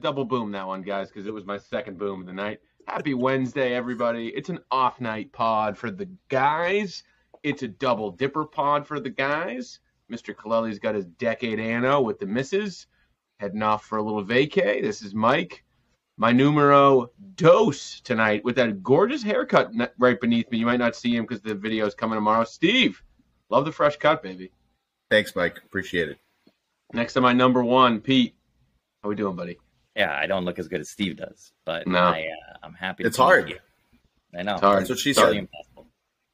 double boom that one, guys, because it was my second boom of the night. Happy Wednesday, everybody. It's an off night pod for the guys. It's a double dipper pod for the guys. Mr. Kaleli's got his decade anno with the misses, heading off for a little vacay. This is Mike. My numero dos tonight with that gorgeous haircut right beneath me. You might not see him because the video is coming tomorrow. Steve, love the fresh cut, baby. Thanks, Mike. Appreciate it. Next to my number one, Pete. How we doing, buddy? Yeah, I don't look as good as Steve does, but no. I, uh, I'm happy. it's hard. You. I know. It's hard. That's what she said. Impossible.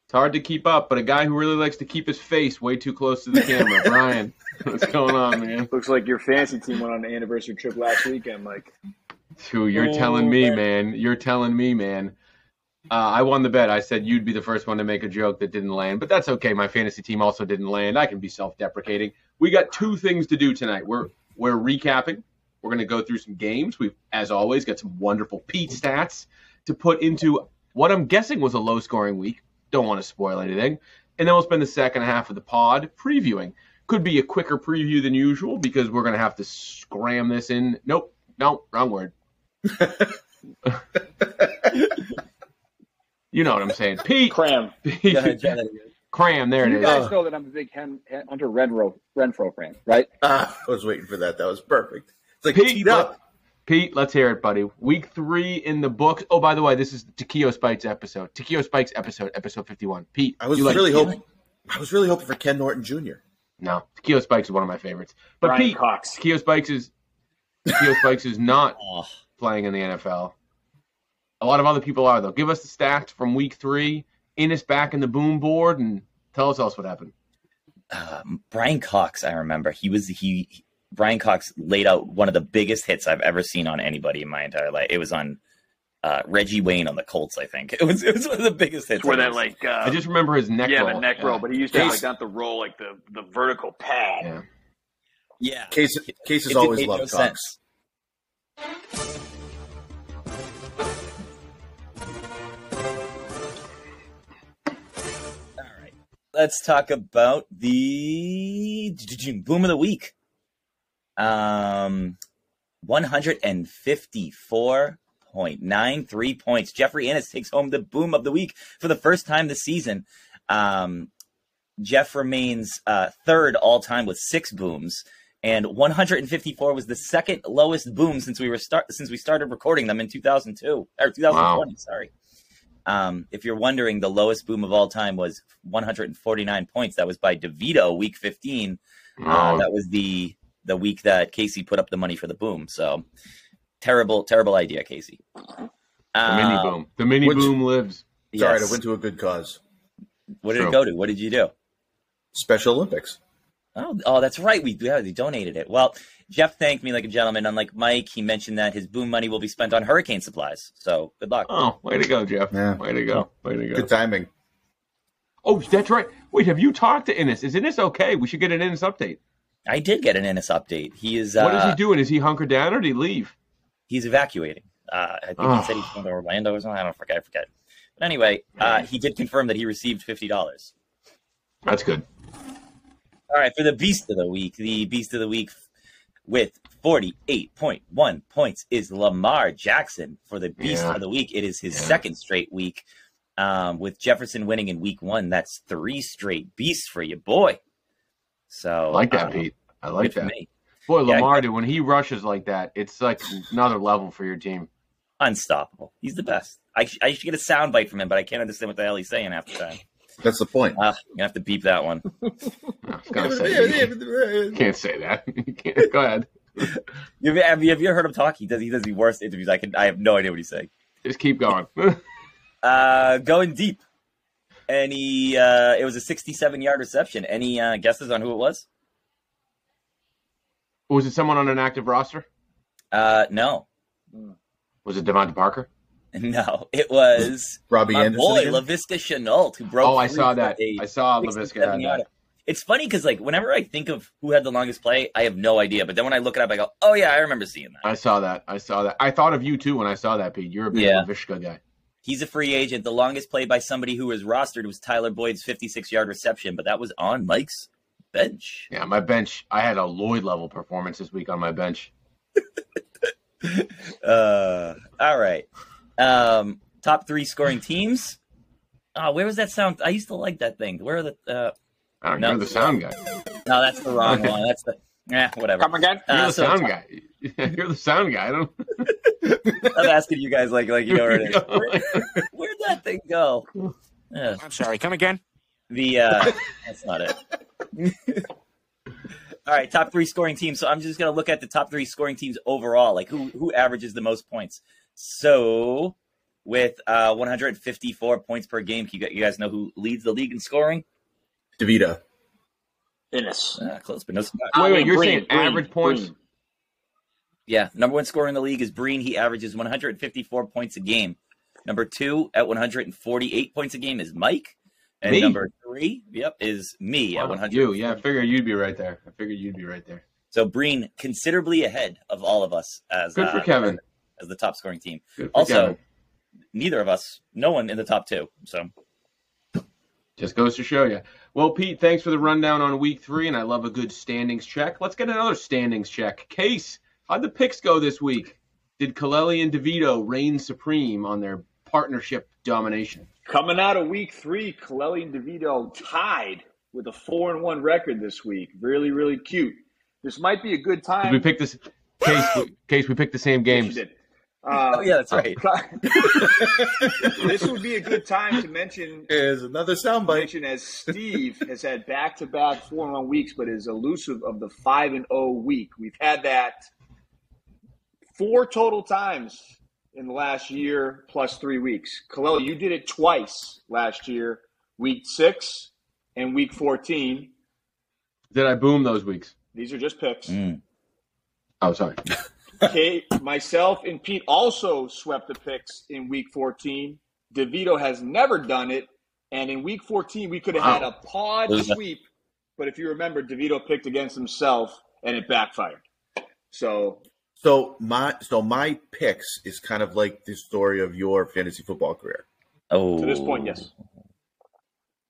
It's hard to keep up, but a guy who really likes to keep his face way too close to the camera, Brian. What's going on, man? Looks like your fantasy team went on an anniversary trip last weekend, Mike. Who you're oh, telling me, man. man. You're telling me, man. Uh, I won the bet. I said you'd be the first one to make a joke that didn't land, but that's okay. My fantasy team also didn't land. I can be self-deprecating. We got two things to do tonight. We're we're recapping. We're going to go through some games. We've, as always, got some wonderful Pete stats to put into what I'm guessing was a low-scoring week. Don't want to spoil anything. And then we'll spend the second half of the pod previewing. Could be a quicker preview than usual because we're going to have to scram this in. Nope, no, wrong word. you know what I'm saying, Pete. Cram. Pete. Cram. There you it is. You guys know that I'm a big Ken, Hunter Renfrow, Renfrow fan, right? Uh, I was waiting for that. That was perfect. It's like Pete, up. Pete, let's hear it, buddy. Week three in the books. Oh, by the way, this is the Takeo Spikes episode. Takeo Spikes episode, episode fifty-one. Pete, I was really like hoping. I was really hoping for Ken Norton Jr. No, Takeo Spikes is one of my favorites. But Brian Pete, Cox. Takeo Spikes is Takeo Spikes is not oh. playing in the NFL. A lot of other people are though. Give us the stats from week three. Ennis back in the boom board and tell us else what happened. Um, Brian Cox, I remember he was he Brian Cox laid out one of the biggest hits I've ever seen on anybody in my entire life. It was on uh, Reggie Wayne on the Colts, I think. It was it was one of the biggest hits. Where that like uh, I just remember his neck yeah, roll. the neck yeah. roll, but he used to have, like not the roll, like the the vertical pad. Yeah. Yeah. Case Case has always loved no Cox. Sense. All right. Let's talk about the boom of the week. Um, 154.93 points. Jeffrey Ennis takes home the boom of the week for the first time this season. Um, Jeff remains uh, third all time with six booms, and 154 was the second lowest boom since we were start since we started recording them in 2002 or 2020. Wow. Sorry. Um, if you're wondering, the lowest boom of all time was 149 points. That was by DeVito, week 15. Wow. Uh, that was the the week that Casey put up the money for the boom. So terrible, terrible idea, Casey. The mini um, boom. The mini which, boom lives. Sorry, yes. it went to a good cause. What did True. it go to? What did you do? Special Olympics. Oh, oh, that's right. We yeah, we donated it. Well, Jeff thanked me like a gentleman. Unlike Mike, he mentioned that his boom money will be spent on hurricane supplies. So good luck. Oh, way to go, Jeff. Yeah. Way to go. Way to go. Good timing. Oh, that's right. Wait, have you talked to Ennis? Is Ennis okay? We should get an Ennis update. I did get an Ennis update. He is. What is he uh, doing? Is he hunkered down or did he leave? He's evacuating. Uh, I think oh. he said he's going to Orlando or something. I don't forget. I forget. But anyway, uh, he did confirm that he received fifty dollars. That's good. All right, for the beast of the week, the beast of the week with forty-eight point one points is Lamar Jackson. For the beast yeah. of the week, it is his yeah. second straight week. Um, with Jefferson winning in week one, that's three straight beasts for you, boy. So I like that, Pete. I like that. Boy, yeah, Lamar, dude, when he rushes like that, it's like another level for your team. Unstoppable. He's the best. I, I should get a sound bite from him, but I can't understand what the hell he's saying half the time. That's the point. Uh, you have to beep that one. say, can't say that. can't. Go ahead. Have you, have you heard him talk? He does. He does the worst interviews. I can. I have no idea what he's saying. Just keep going. uh, going deep. Any? Uh, it was a 67 yard reception. Any uh, guesses on who it was? Was it someone on an active roster? Uh, no. Was it DeVante Parker? No, it was Robbie my Anderson boy again? Laviska Shenault who broke. Oh, I saw that. I saw Laviska. It's funny because like whenever I think of who had the longest play, I have no idea. But then when I look it up, I go, "Oh yeah, I remember seeing that." I saw that. I saw that. I thought of you too when I saw that, Pete. You're a big yeah. Laviska guy. He's a free agent. The longest play by somebody who was rostered was Tyler Boyd's 56 yard reception, but that was on Mike's bench. Yeah, my bench. I had a Lloyd level performance this week on my bench. uh, all right. Um, top three scoring teams. Oh, where was that sound? I used to like that thing. Where are the? Uh, I don't No. know the sound guy. no, that's the wrong one. That's the. Yeah, whatever. Come again? You're Uh, the so sound guy. You're the sound guy. I don't. I'm asking you guys like like you know where it is. Where, where'd that thing go? Yeah, I'm sorry, come again? the uh, that's not it. All right, top three scoring teams. So I'm just gonna look at the top three scoring teams overall, like who who averages the most points. So with uh 154 points per game, you, guys know who leads the league in scoring? DeVito. Innis. Uh, close, but no. Wait, wait, you're Breen, saying Breen, average points? Breen. Yeah, number one scorer in the league is Breen. He averages 154 points a game. Number two at 148 points a game is Mike. And Me? number three, yep, is me at 100. You, yeah. I figured you'd be right there. I figured you'd be right there. So Breen considerably ahead of all of us as Good for uh, Kevin. as the top scoring team. Also, Kevin. neither of us, no one in the top two. So Just goes to show you. Well, Pete, thanks for the rundown on week three, and I love a good standings check. Let's get another standings check. Case, how'd the picks go this week? Did Kaleli and DeVito reign supreme on their partnership domination? Coming out of week three, Kaleli and DeVito tied with a four and one record this week. Really, really cute. This might be a good Did time. we pick this case? Case, we picked the same Yes, games. did. Uh, oh yeah, that's right. this would be a good time to mention Is another soundbite. mention as Steve has had back to back four and one weeks, but is elusive of the five and oh week. We've had that four total times in the last year plus three weeks. Kalel, you did it twice last year, week six and week fourteen. Did I boom those weeks? These are just picks. Mm. Oh, sorry. Kate, myself, and Pete also swept the picks in week 14. DeVito has never done it. And in week 14, we could have had a pod sweep. But if you remember, DeVito picked against himself and it backfired. So, So my so my picks is kind of like the story of your fantasy football career. Oh, to this point, yes.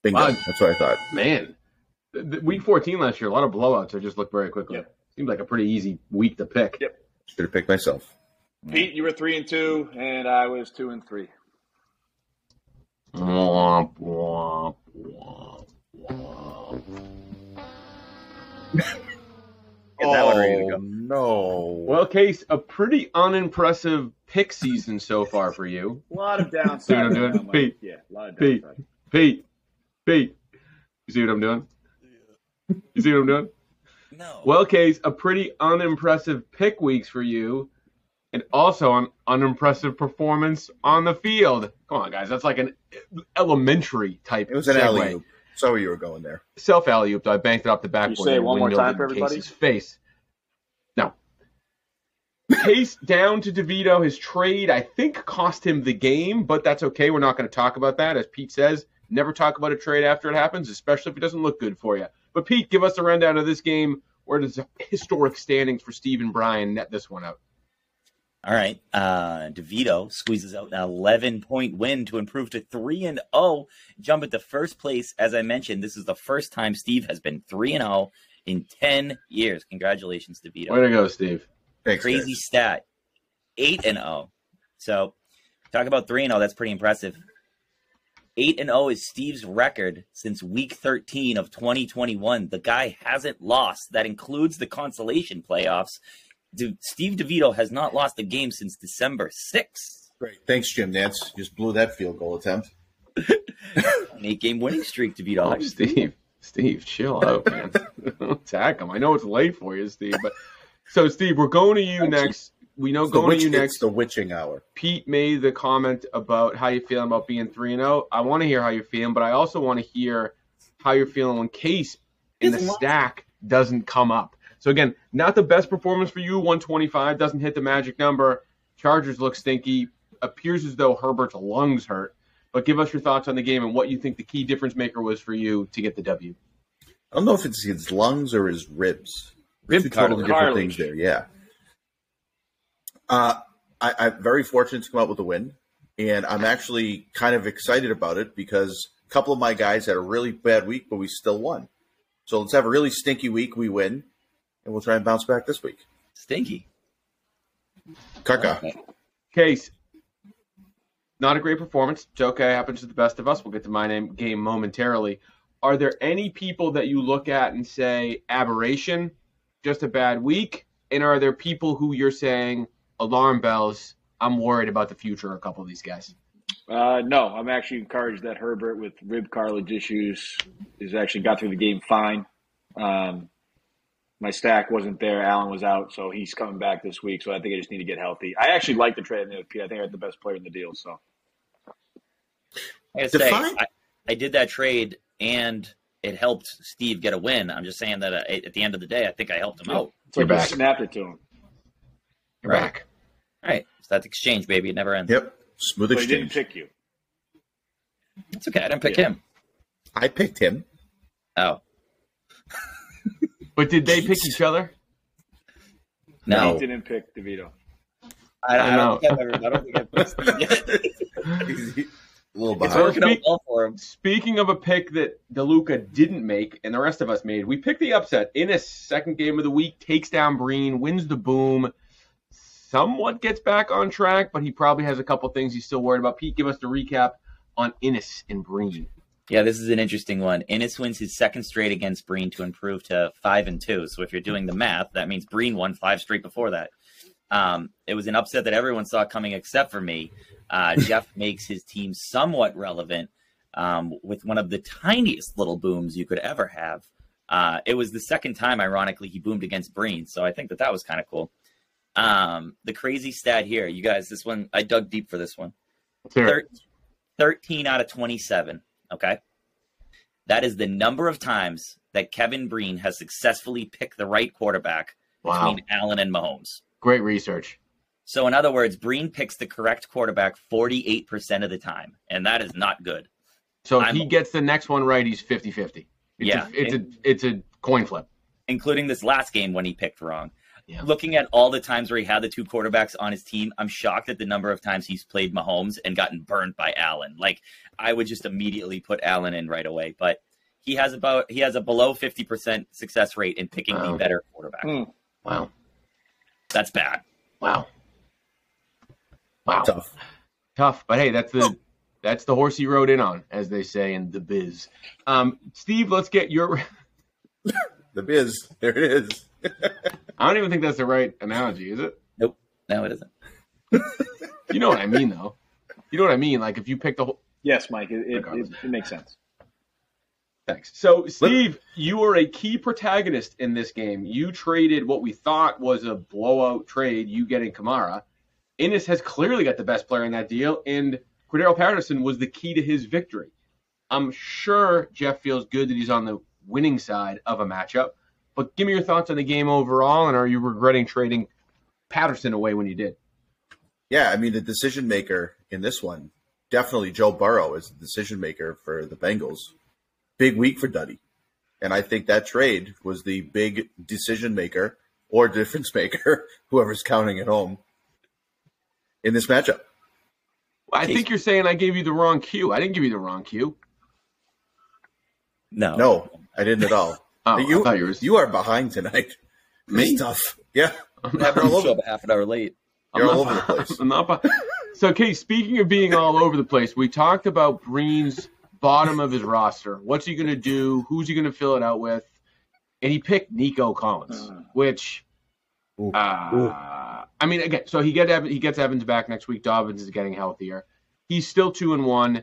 Bingo. Wow. That's what I thought. Man, the, the week 14 last year, a lot of blowouts. I just looked very quickly. Yep. Seemed like a pretty easy week to pick. Yep. Should have picked myself. Pete, you were three and two, and I was two and three. Womp, womp, womp, womp. Get that one ready to go. Oh, No. Well, Case, a pretty unimpressive pick season so far for you. A lot of See what downside. I'm doing? right now, Mike. Pete. Yeah, a lot of Pete. downside. Pete, Pete, you see what I'm doing? Yeah. You see what I'm doing? no. Well, Case, a pretty unimpressive pick weeks for you, and also an unimpressive performance on the field. Come on, guys, that's like an elementary type. It was an segue. alley oop. Saw where you were going there. Self alley oop. I banked it off the backboard. You say it and one more time it for in everybody? Case's face. No. Case down to DeVito. His trade, I think, cost him the game, but that's okay. We're not going to talk about that. As Pete says, never talk about a trade after it happens, especially if it doesn't look good for you. But Pete, give us a rundown of this game. Where does the historic standings for Steve and Brian net this one out? All right. Uh, DeVito squeezes out an 11 point win to improve to 3 and 0, jump into first place. As I mentioned, this is the first time Steve has been 3 and 0 in 10 years. Congratulations, DeVito. Way to go, Steve. Thanks. Crazy guys. stat. 8 and 0. So, talk about 3 and 0, that's pretty impressive. 8 and 0 is Steve's record since week 13 of 2021. The guy hasn't lost. That includes the consolation playoffs. Dude, Steve DeVito has not lost a game since December 6th. Great. Thanks, Jim Nantz. Just blew that field goal attempt. An eight game winning streak, DeVito. Oh, Steve, Steve, chill out, man. Don't attack him. I know it's late for you, Steve, but so Steve, we're going to you next. We know It's going witch, to you next. the witching hour. Pete made the comment about how you feeling about being three and zero. I want to hear how you're feeling, but I also want to hear how you're feeling in case in the stack doesn't come up. So again, not the best performance for you. 125 doesn't hit the magic number. Chargers look stinky. Appears as though Herbert's lungs hurt. But give us your thoughts on the game and what you think the key difference maker was for you to get the W. I don't know if it's his lungs or his ribs. Rib Two totally different Cartilage. things there. Yeah. Uh, I, I'm very fortunate to come out with a win, and I'm actually kind of excited about it because a couple of my guys had a really bad week, but we still won. So let's have a really stinky week. We win, and we'll try and bounce back this week. Stinky. Kaka. Okay. Case. Not a great performance. It's okay. Happens to the best of us. We'll get to my name game momentarily. Are there any people that you look at and say aberration, just a bad week? And are there people who you're saying alarm bells? I'm worried about the future of a couple of these guys. Uh, no, I'm actually encouraged that Herbert with rib cartilage issues is actually got through the game fine. Um, my stack wasn't there. Allen was out, so he's coming back this week. So I think I just need to get healthy. I actually like the trade. I think I had the best player in the deal. So I gotta say, I, I did that trade and it helped Steve get a win. I'm just saying that uh, at the end of the day, I think I helped him out. it's like You're you back. snapped it to him, You're Right. back. All right, so that's exchange, baby. It never ends. Yep. Smooth but he didn't exchange. pick you. It's okay. I didn't pick Yeah. him. I picked him. Oh But did they pick each other? no, He didn't pick DeVito. I, I I don't think I've ever. I don't think I've picked Steve yet. He's a little It's behind. working out well for him. Speaking of a pick that DeLuca didn't make and the rest of us made, we picked the upset in his second game of the week, takes down Breen, wins the boom, somewhat gets back on track, but he probably has a couple things he's still worried about. Pete, give us the recap on Innis and Breen. Yeah, this is an interesting one. Innis wins his second straight against Breen to improve to five and two. So if you're doing the math, that means Breen won five straight before that. Um, it was an upset that everyone saw coming except for me. Uh, Jeff makes his team somewhat relevant um, with one of the tiniest little booms you could ever have. Uh, it was the second time, ironically, he boomed against Breen. So I think that that was kind of cool. Um, the crazy stat here, you guys, this one, I dug deep for this one. Thir- 13 out of 27. Okay. That is the number of times that Kevin Breen has successfully picked the right quarterback Wow. between Allen and Mahomes. Great research. So, in other words, Breen picks the correct quarterback 48% of the time, and that is not good. So if I'm- he gets the next one right, he's 50 50. Yeah. A, it's, a, it's a coin flip. including this last game when he picked wrong. Yeah. Looking at all the times where he had the two quarterbacks on his team, I'm shocked at the number of times he's played Mahomes and gotten burned by Allen. Like I would just immediately put Allen in right away, but he has about he has a below 50% success rate in picking Wow. the better quarterback. Hmm. Wow. That's bad. Wow. Wow. Tough. Tough, but hey, that's the that's the horse he rode in on, as they say in the biz. Um, Steve, let's get your. The biz. There it is. I don't even think that's the right analogy, is it? Nope. No, it isn't. You know what I mean, though. You know what I mean. Like if you pick the whole. Yes, Mike. It, it, it, it makes sense. Thanks. So, Steve, you were a key protagonist in this game. You traded what we thought was a blowout trade. You getting Kamara. Innis has clearly got the best player in that deal, and Cordarrelle Patterson was the key to his victory. I'm sure Jeff feels good that he's on the winning side of a matchup. But give me your thoughts on the game overall, and are you regretting trading Patterson away when you did? Yeah, I mean the decision maker in this one, definitely Joe Burrow is the decision maker for the Bengals. Big week for Duddy. And I think that trade was the big decision maker or difference maker, whoever's counting at home, in this matchup. I think you're saying I gave you the wrong cue. I didn't give you the wrong cue. No. No, I didn't at all. Oh, you, I thought you were you are behind tonight. Me? It's tough. Yeah. I'm Happened all Show over. half an hour late. You're I'm all not- over the place. I'm not bu- so, okay, speaking of being all over the place, we talked about Breen's bottom of his roster. What's he going to do? Who's he going to fill it out with? And he picked Nico Collins, Uh. which, Ooh. uh, Ooh. I mean, again, so he get Evan, he gets Evans back next week. Dobbins is getting healthier. He's still two and one.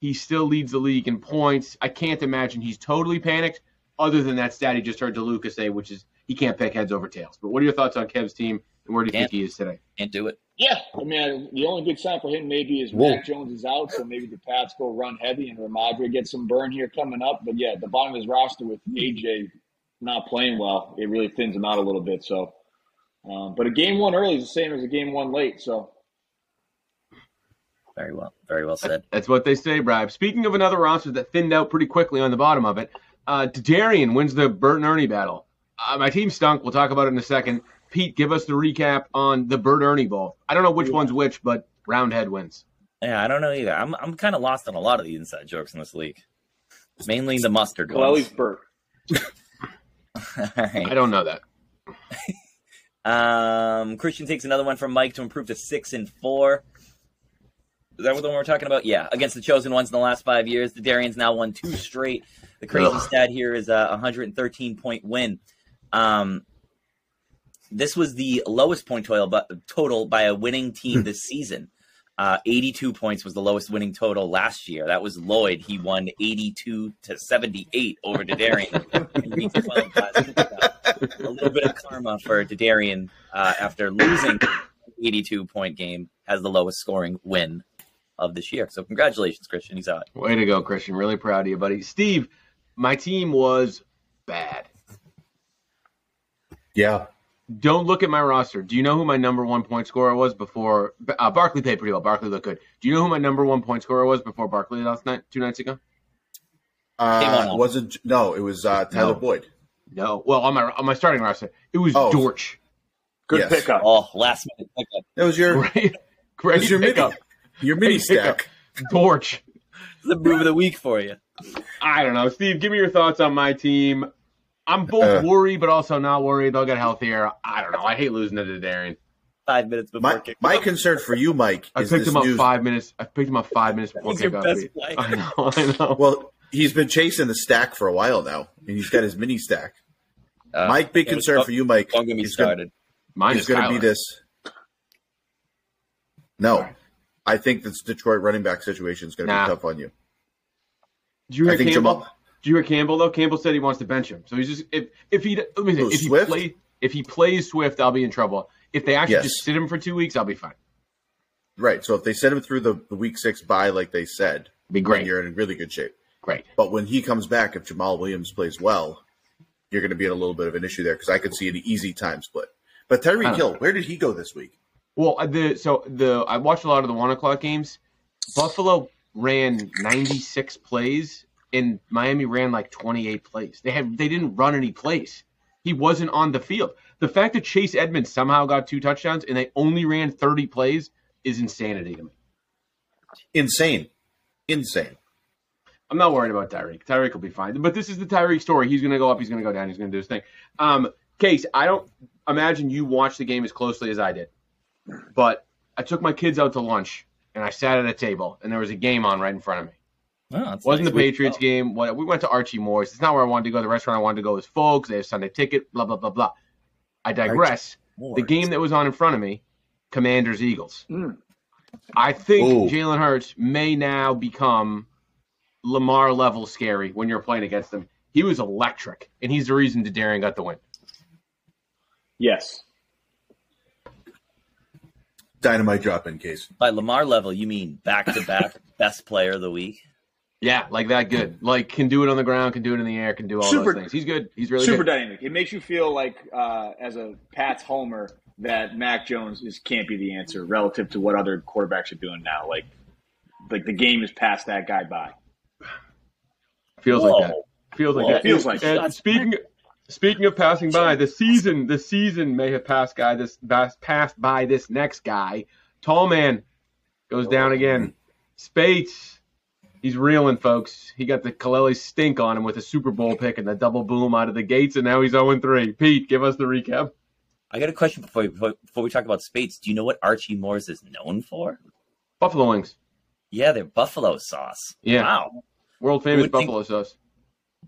He still leads the league in points. I can't imagine he's totally panicked. Other than that stat he just heard DeLuca say, which is he can't pick heads over tails. But what are your thoughts on Kev's team, and where do you Can't. think he is today? Can't do it. Yeah, I mean, the only good sign for him maybe is Whoa. Mac Jones is out, so maybe the Pats go run heavy and Rhamondre gets some burn here coming up. But yeah, the bottom of his roster with AJ not playing well, it really thins him out a little bit. So, um, but a game one early is the same as a game one late. So Very well. Very well said. That's what they say, Bribe. Speaking of another roster that thinned out pretty quickly on the bottom of it, uh, Darian wins the Bert and Ernie battle. Uh, my team stunk. We'll talk about it in a second. Pete, give us the recap on the Bert Ernie Bowl. I don't know which one's which, but Roundhead wins. Yeah, I don't know either. I'm I'm kind of lost on a lot of the inside jokes in this league. Mainly the mustard well, at ones. least Burt. All right. I don't know that. Um, Christian takes another one from Mike to improve to six and four. Is that what the one we're talking about? Yeah, against the chosen ones in the last five years, the Darians now won two straight. The crazy Ugh. stat here is a 113 point win. Um, this was the lowest point total, by a winning team this season. Uh, 82 points was the lowest winning total last year. That was Lloyd. He won 82 to 78 over Darian. a little bit of karma for Darian uh, after losing 82 point game has the lowest scoring win of this year. So congratulations, Christian. He's out. Way to go, Christian. Really proud of you, buddy. Steve, my team was bad. Yeah. Don't look at my roster. Do you know who my number one point scorer was before? Uh, Barkley played pretty well. Barkley looked good. Do you know who my number one point scorer was before Barkley last night, two nights ago? Uh, wasn't no, it was uh, Tyler No. Boyd. No. Well, on my on my starting roster, it was Oh. Dortch. Good Yes. pickup. Oh, last minute pickup. That was your Great, great was your mini, pickup. Your mini Great pickup. stack. Dortch. The move of the week for you. I don't know, Steve. Give me your thoughts on my team. I'm both Uh. worried, but also not worried. They'll get healthier. I don't know. I hate losing to Darian. Five minutes before My kick. my concern for you, Mike, I is picked this him up news. five minutes. I picked him up five minutes before He's your kickoff. best player. I know. I know. Well, he's been chasing the stack for a while now, and he's got his mini stack. Uh, My big don't- concern for you, Mike, Don't get me is gonna- started. Mine is is going to be this. No, I think this Detroit running back situation is going to Nah. be tough on you. Did you I think Campbell? Jamaal. Did you hear Campbell though? Campbell said he wants to bench him. So he's just if if he let me say, Who, if he Swift? play if he plays Swift, I'll be in trouble. If they actually Yes. just sit him for two weeks, I'll be fine. Right. So if they send him through the, the week six bye like they said, Be then great. you're in really good shape. Great. But when he comes back, if Jamaal Williams plays well, you're going to be in a little bit of an issue there because I could see an easy time split. But I Tyreek Hill, know. where did he go this week? Well, uh, the so the I watched a lot of the one o'clock games. Buffalo ran 96 plays, and Miami ran like 28 plays. They had they didn't run any plays. He wasn't on the field. The fact that Chase Edmonds somehow got two touchdowns and they only ran 30 plays is insanity to me. Insane. Insane. I'm not worried about Tyreek. Tyreek will be fine. But this is the Tyreek story. He's going to go up. He's going to go down. He's going to do his thing. Um, Case, I don't imagine you watched the game as closely as I did. But I took my kids out to lunch and I sat at a table and there was a game on right in front of me. Oh, wasn't nice. the Patriots game. What we went to Archie Moore's. It's not where I wanted to go. The restaurant I wanted to go was full because they have Sunday ticket. Blah blah blah blah. I digress. The game that was on in front of me, Commanders Eagles. Mm. I think Ooh. Jalen Hurts may now become Lamar level scary when you're playing against him. He was electric, and he's the reason Darian got the win. Yes. Dynamite drop in case. By Lamar level, you mean back to back best player of the week? Yeah, like that good. Like can do it on the ground, can do it in the air, can do all Super- those things. He's good. He's really Super good. dynamic. It makes you feel like, uh, as a Pats homer, that Mac Jones is can't be the answer relative to what other quarterbacks are doing now. Like, like the game has passed that guy by. Feels Whoa. like that. Feels like Whoa. that. Feels like and that. speaking speaking of passing by, the season the season may have passed guy this passed by this next guy. Tall man goes down again. Spates. He's reeling, folks. He got the Kaleli stink on him with a Super Bowl pick and the double boom out of the gates, and now he's 0 3. Pete, give us the recap. I got a question before, before before we talk about Spates. Do you know what Archie Moore's is known for? Buffalo wings. Yeah, they're buffalo sauce. Yeah. Wow. World famous would think- buffalo sauce.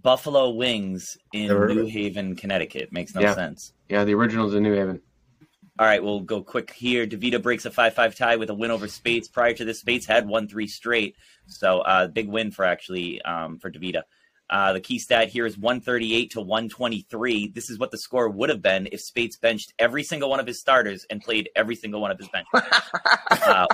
Buffalo wings in Never New. Haven, Connecticut. Makes no Yeah. sense. Yeah, the original's in New Haven. All right, we'll go quick here. DeVito breaks a 5 5 tie with a win over Spates. Prior to this, Spates had won three straight. So, uh, big win for actually um, for DeVito. Uh, the key stat here is 138 to 123. This is what the score would have been if Spates benched every single one of his starters and played every single one of his bench. uh,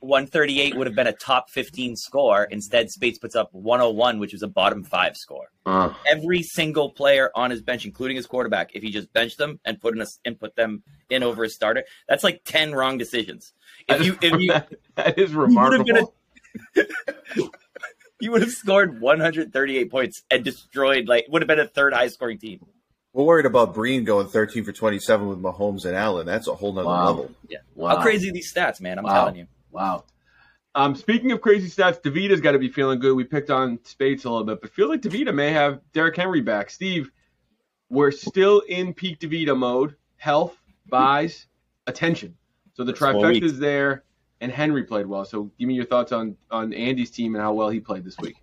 138 would have been a top 15 score. Instead, Spates puts up 101, which was a bottom five score. Uh, Every single player on his bench, including his quarterback, if he just benched them and put in a, and put them in over his starter, that's like 10 wrong decisions. If you if you that is would have been remarkable. you would have scored 138 points and destroyed like would have been a third high scoring team. We're worried about Breen going 13 for 27 with Mahomes and Allen. That's a whole nother Wow. level. Wow. How crazy are these stats, man! I'm Wow. telling you. Wow. Um, speaking of crazy stats, DeVita's got to be feeling good. We picked on Spates a little bit, but feel like DeVita may have Derrick Henry back. Steve, we're still in peak DeVita mode. health, buys, attention. So the trifecta is there, and Henry played well. So give me your thoughts on on Andy's team and how well he played this week.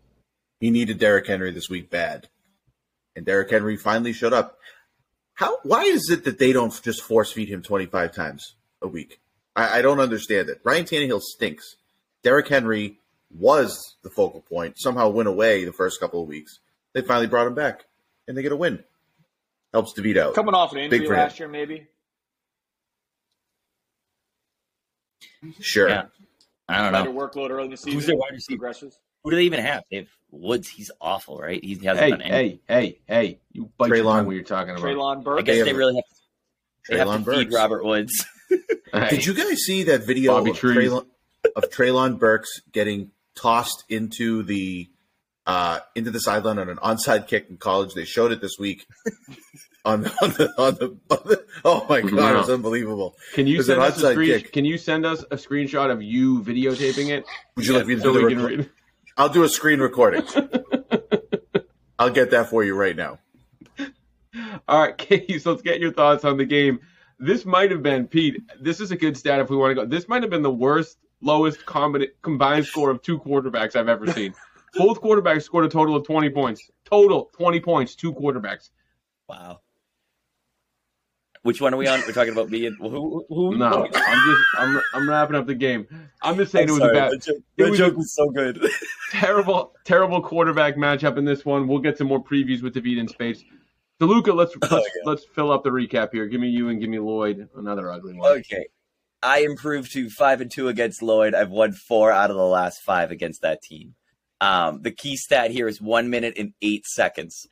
He needed Derrick Henry this week bad, and Derrick Henry finally showed up. How? Why is it that they don't just force feed him twenty five times a week? I, I don't understand it. Ryan Tannehill stinks. Derrick Henry was the focal point. Somehow went away the first couple of weeks. They finally brought him back, and they get a win. Helps David out. Coming off an injury Big for him. last year, maybe. Sure. Yeah. I don't Better know. workload early in the season. Who's their wide receiver? Progresses. Who do they even have? They have Woods. He's awful, right? He hasn't Hey, done anything. hey, hey, hey! You bite your Treylon. tongue when you're talking about. Treylon Burks. I guess They they have- really have to, they have Treylon to feed Robert Woods. Hey, Did you guys see that video Bobby of Trees. Treylon, of Treylon Burks getting tossed into the uh, into the sideline on an onside kick in college? They showed it this week on, on, the, on, the, on the. Oh my god, No. it was unbelievable! Can you send us a screen, kick. Can you send us a screenshot of you videotaping it? Would you like me to so do the can? I'll do a screen recording. I'll get that for you right now. All right, Case, let's get your thoughts on the game. This might have been Pete. This is a good stat if we want to go. This might have been the worst, lowest combined score of two quarterbacks I've ever seen. Both quarterbacks scored a total of twenty points. Total twenty points. Two quarterbacks. Wow. Which one are we on? We're talking about me and who? who, who No, I'm just I'm I'm wrapping up the game. I'm just saying I'm it was sorry, a bad, that joke, that was joke was so good. terrible, terrible quarterback matchup in this one. We'll get some more previews with David in space. DeLuca, let's let's, Oh, yeah. let's fill up the recap here. Give me you and give me Lloyd. Another ugly one. okay. I improved to five and two against Lloyd. I've won four out of the last five against that team. Um, the key stat here is one minute and eight seconds.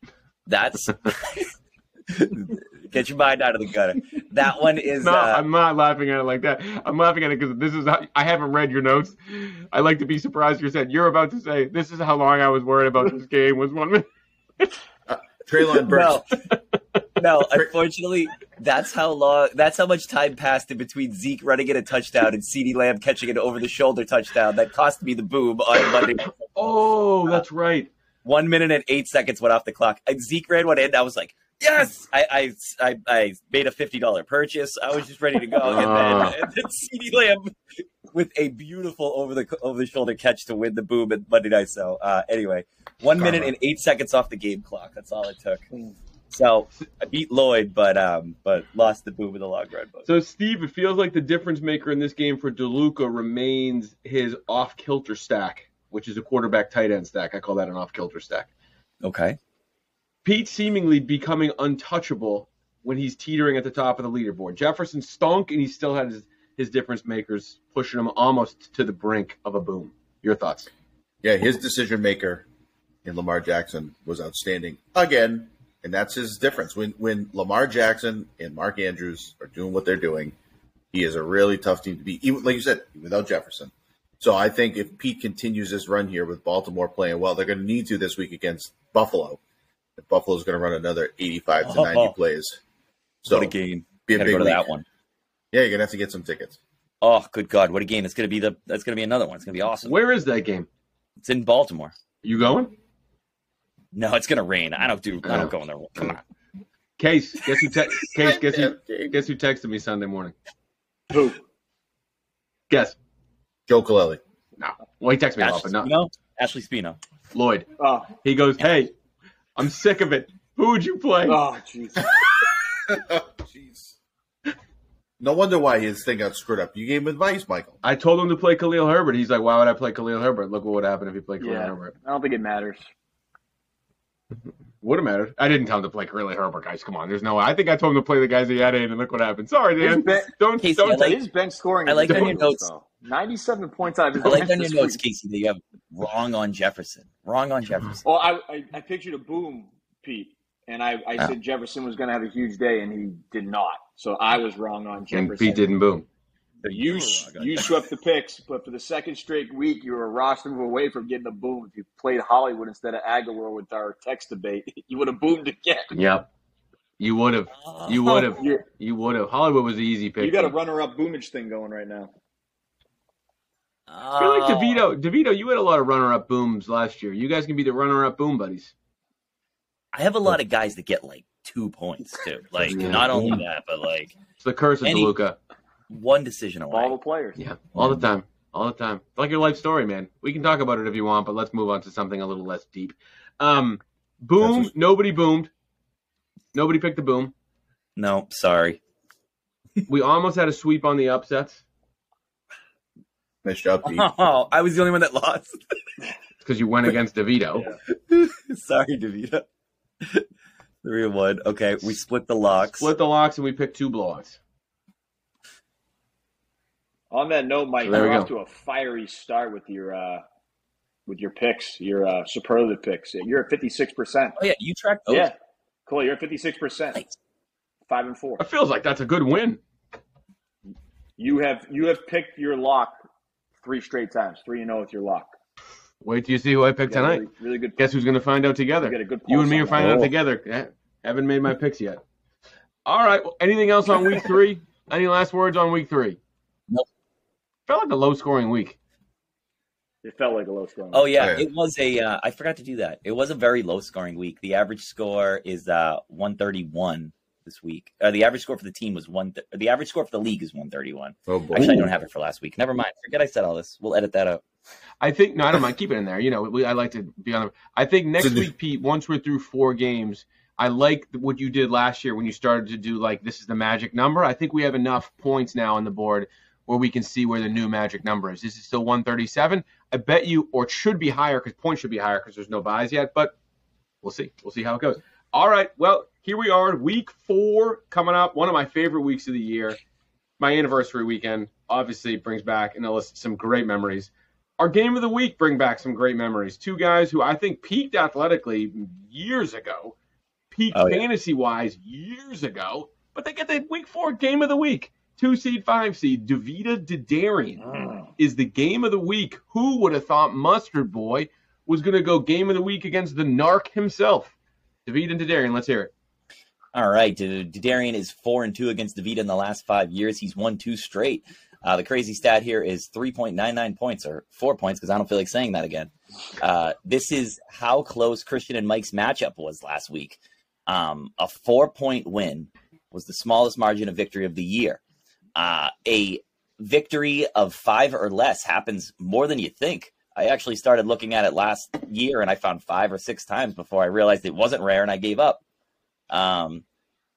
That's get your mind out of the gutter. That one is No, uh, I'm not laughing at it like that. I'm laughing at it because this is how, I haven't read your notes. I like to be surprised. You said you're about to say this is how long I was worried about this game was one minute. Treylon Burks. no, no. Unfortunately, that's how long. That's how much time passed in between Zeke running in a touchdown and Ceedee Lamb catching an over-the-shoulder touchdown that cost me the boom on Monday. Oh, that's right. One minute and eight seconds went off the clock. And Zeke ran one in. I was like, yes! I I, I, I made a fifty dollar purchase. I was just ready to go, and Ah. then, and then Ceedee Lamb with a beautiful over the over the shoulder catch to win the boom at Monday night. So uh, anyway, one minute and eight seconds off the game clock. That's all it took. So I beat Lloyd, but um, but lost the boom in the long run. But So, Steve, it feels like the difference maker in this game for DeLuca remains his off kilter stack, which is a quarterback tight end stack. I call that an off kilter stack. okay, Pete seemingly becoming untouchable when he's teetering at the top of the leaderboard. Jefferson stunk, and he still had his, his difference makers pushing him almost to the brink of a boom. Your thoughts? Yeah, his decision maker in Lamar Jackson was outstanding again, and that's his difference. When when Lamar Jackson and Mark Andrews are doing what they're doing, he is a really tough team to beat. Even like you said, without Jefferson. So I think if Pete continues this run here with Baltimore playing well, they're going to need to this week against Buffalo. If Buffalo's going to run another eighty-five to ninety Oh. plays. So what a game! be a Gotta big go to week. that one. Yeah, you're gonna have to get some tickets. Oh, good God! What a game! It's gonna be the. That's gonna be another one. It's gonna be awesome. Where is that game? It's in Baltimore. You going? No, it's gonna rain. I don't do. I don't oh. go in there. Come on. Case, guess who? Te- Case, guess who? Guess who texted me Sunday morning? Who? Guess. Joe Colelli. No. Well, he texted me a lot, Ashley but not Spino. Ashley Spino. Lloyd. Oh, He goes, "Hey, I'm sick of it. Who would you play?" oh, jeez. Jeez. No wonder why his thing got screwed up. You gave him advice, Michael. I told him to play Khalil Herbert. He's like, "Why would I play Khalil Herbert? Look what would happen if he played Khalil Yeah, Herbert. I don't think it matters. Would have mattered. I didn't tell him to play Khalil Herbert, guys. Come on, there's no way. I think I told him to play the guys he had in, and look what happened. Sorry, Dan. Ben- Don't Casey, don't I like- his bench scoring. I like on your notes- though. Ninety-seven points out of his I like on your notes. Casey, that you have wrong on Jefferson. Wrong on Jefferson. Well, I, I, I pictured a boom, Pete, and I, I Yeah. said Jefferson was going to have a huge day, and he did not. So I was wrong on And Jefferson. Pete didn't boom. You wrong you swept the picks, but for the second straight week, you were a roster move away from getting a boom. If you played Hollywood instead of Aguilar with our text debate, you would have boomed again. Yep. You would have. You would have. You're, You would have. Hollywood was the easy pick. you got a runner-up boomage thing going right now. I feel like Oh. DeVito. DeVito, you had a lot of runner-up booms last year. You guys can be the runner-up boom buddies. I have a lot of guys that get like two points too. Like Yeah. not only that, but like It's the curse of Any- DeLuca. One decision away. All the players. Yeah, all the time, all the time. It's like your life story, man. We can talk about it if you want, but let's move on to something a little less deep. Um, boom. That's Nobody boomed. Nobody picked the boom. No, sorry. We almost had a sweep on the upsets Nice job, Pete. Oh, I was the only one that lost. because you went against DeVito. Yeah. sorry, DeVito. Three and one. Okay, we split the locks. Split the locks and we picked two blowouts. On that note, Mike, there you're off go. to a fiery start with your uh, with your picks, your uh, superlative picks. You're at fifty six percent. Oh yeah, you tracked those. Yeah, cool. You're at fifty six percent. Five and four. It feels like that's a good win. You have you have picked your lock three straight times. Three and zero with your lock. Wait till you see who I picked You got a tonight. Really, really good. Guess who's going to find out together? You got a good You and me are finding out Oh. together. Yeah, haven't made my picks yet. All right. Well, anything else on week three? Any last words on week three? Nope. Felt like a low scoring week. It felt like a low scoring. Oh yeah, Yeah. it was a. Uh, I forgot to do that. It was a very low scoring week. The average score is uh 131 this week. Uh, the average score for the team was one. Th- the average score for the league is 131. Oh boy. Actually, I don't have it for last week. Never mind. Forget I said all this. We'll edit that out. I think no, I don't mind. Keep it in there. You know, we, I like to be on. The, I think next week, Pete. Once we're through four games, I like what you did last year when you started to do like this is the magic number. I think we have enough points now on the board where we can see where the new magic number is. This is still 137. I bet you, or it should be higher because points should be higher because there's no buys yet. But we'll see. We'll see how it goes. All right. Well, here we are, week four coming up. One of my favorite weeks of the year. My anniversary weekend obviously brings back and elicits some great memories. Our game of the week bring back some great memories. Two guys who I think peaked athletically years ago, peaked Oh, yeah. fantasy wise years ago, but they get the week four game of the week. Two seed, five seed, Davida Didarian Mm. is the game of the week. Who would have thought Mustard Boy was going to go game of the week against the narc himself? David and Didarian, let's hear it. All right, D- Darian is four and two against Davida in the last five years. He's won two straight. Uh, the crazy stat here is 3.99 points or four points because I don't feel like saying that again. Uh, this is how close Christian and Mike's matchup was last week. Um, a four point win was the smallest margin of victory of the year. Uh, a victory of five or less happens more than you think. I actually started looking at it last year and I found five or six times before I realized it wasn't rare and I gave up. Um,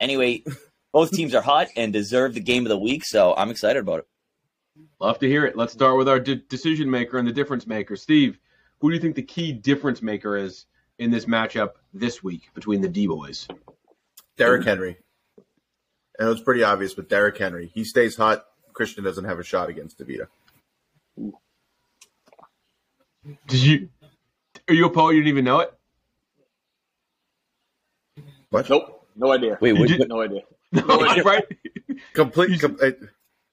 anyway, both teams are hot and deserve the game of the week, so I'm excited about it. Love to hear it. Let's start with our de- decision maker and the difference maker. Steve, who do you think the key difference maker is in this matchup this week between the D boys? Derrick Henry. And it's pretty obvious, but Derrick Henry. He stays hot. Christian doesn't have a shot against DeVita. Did you? Are you a poet? You didn't even know it. What? Nope. No idea. Wait, You what, did- No idea. No, idea. right? Complete. Com- uh,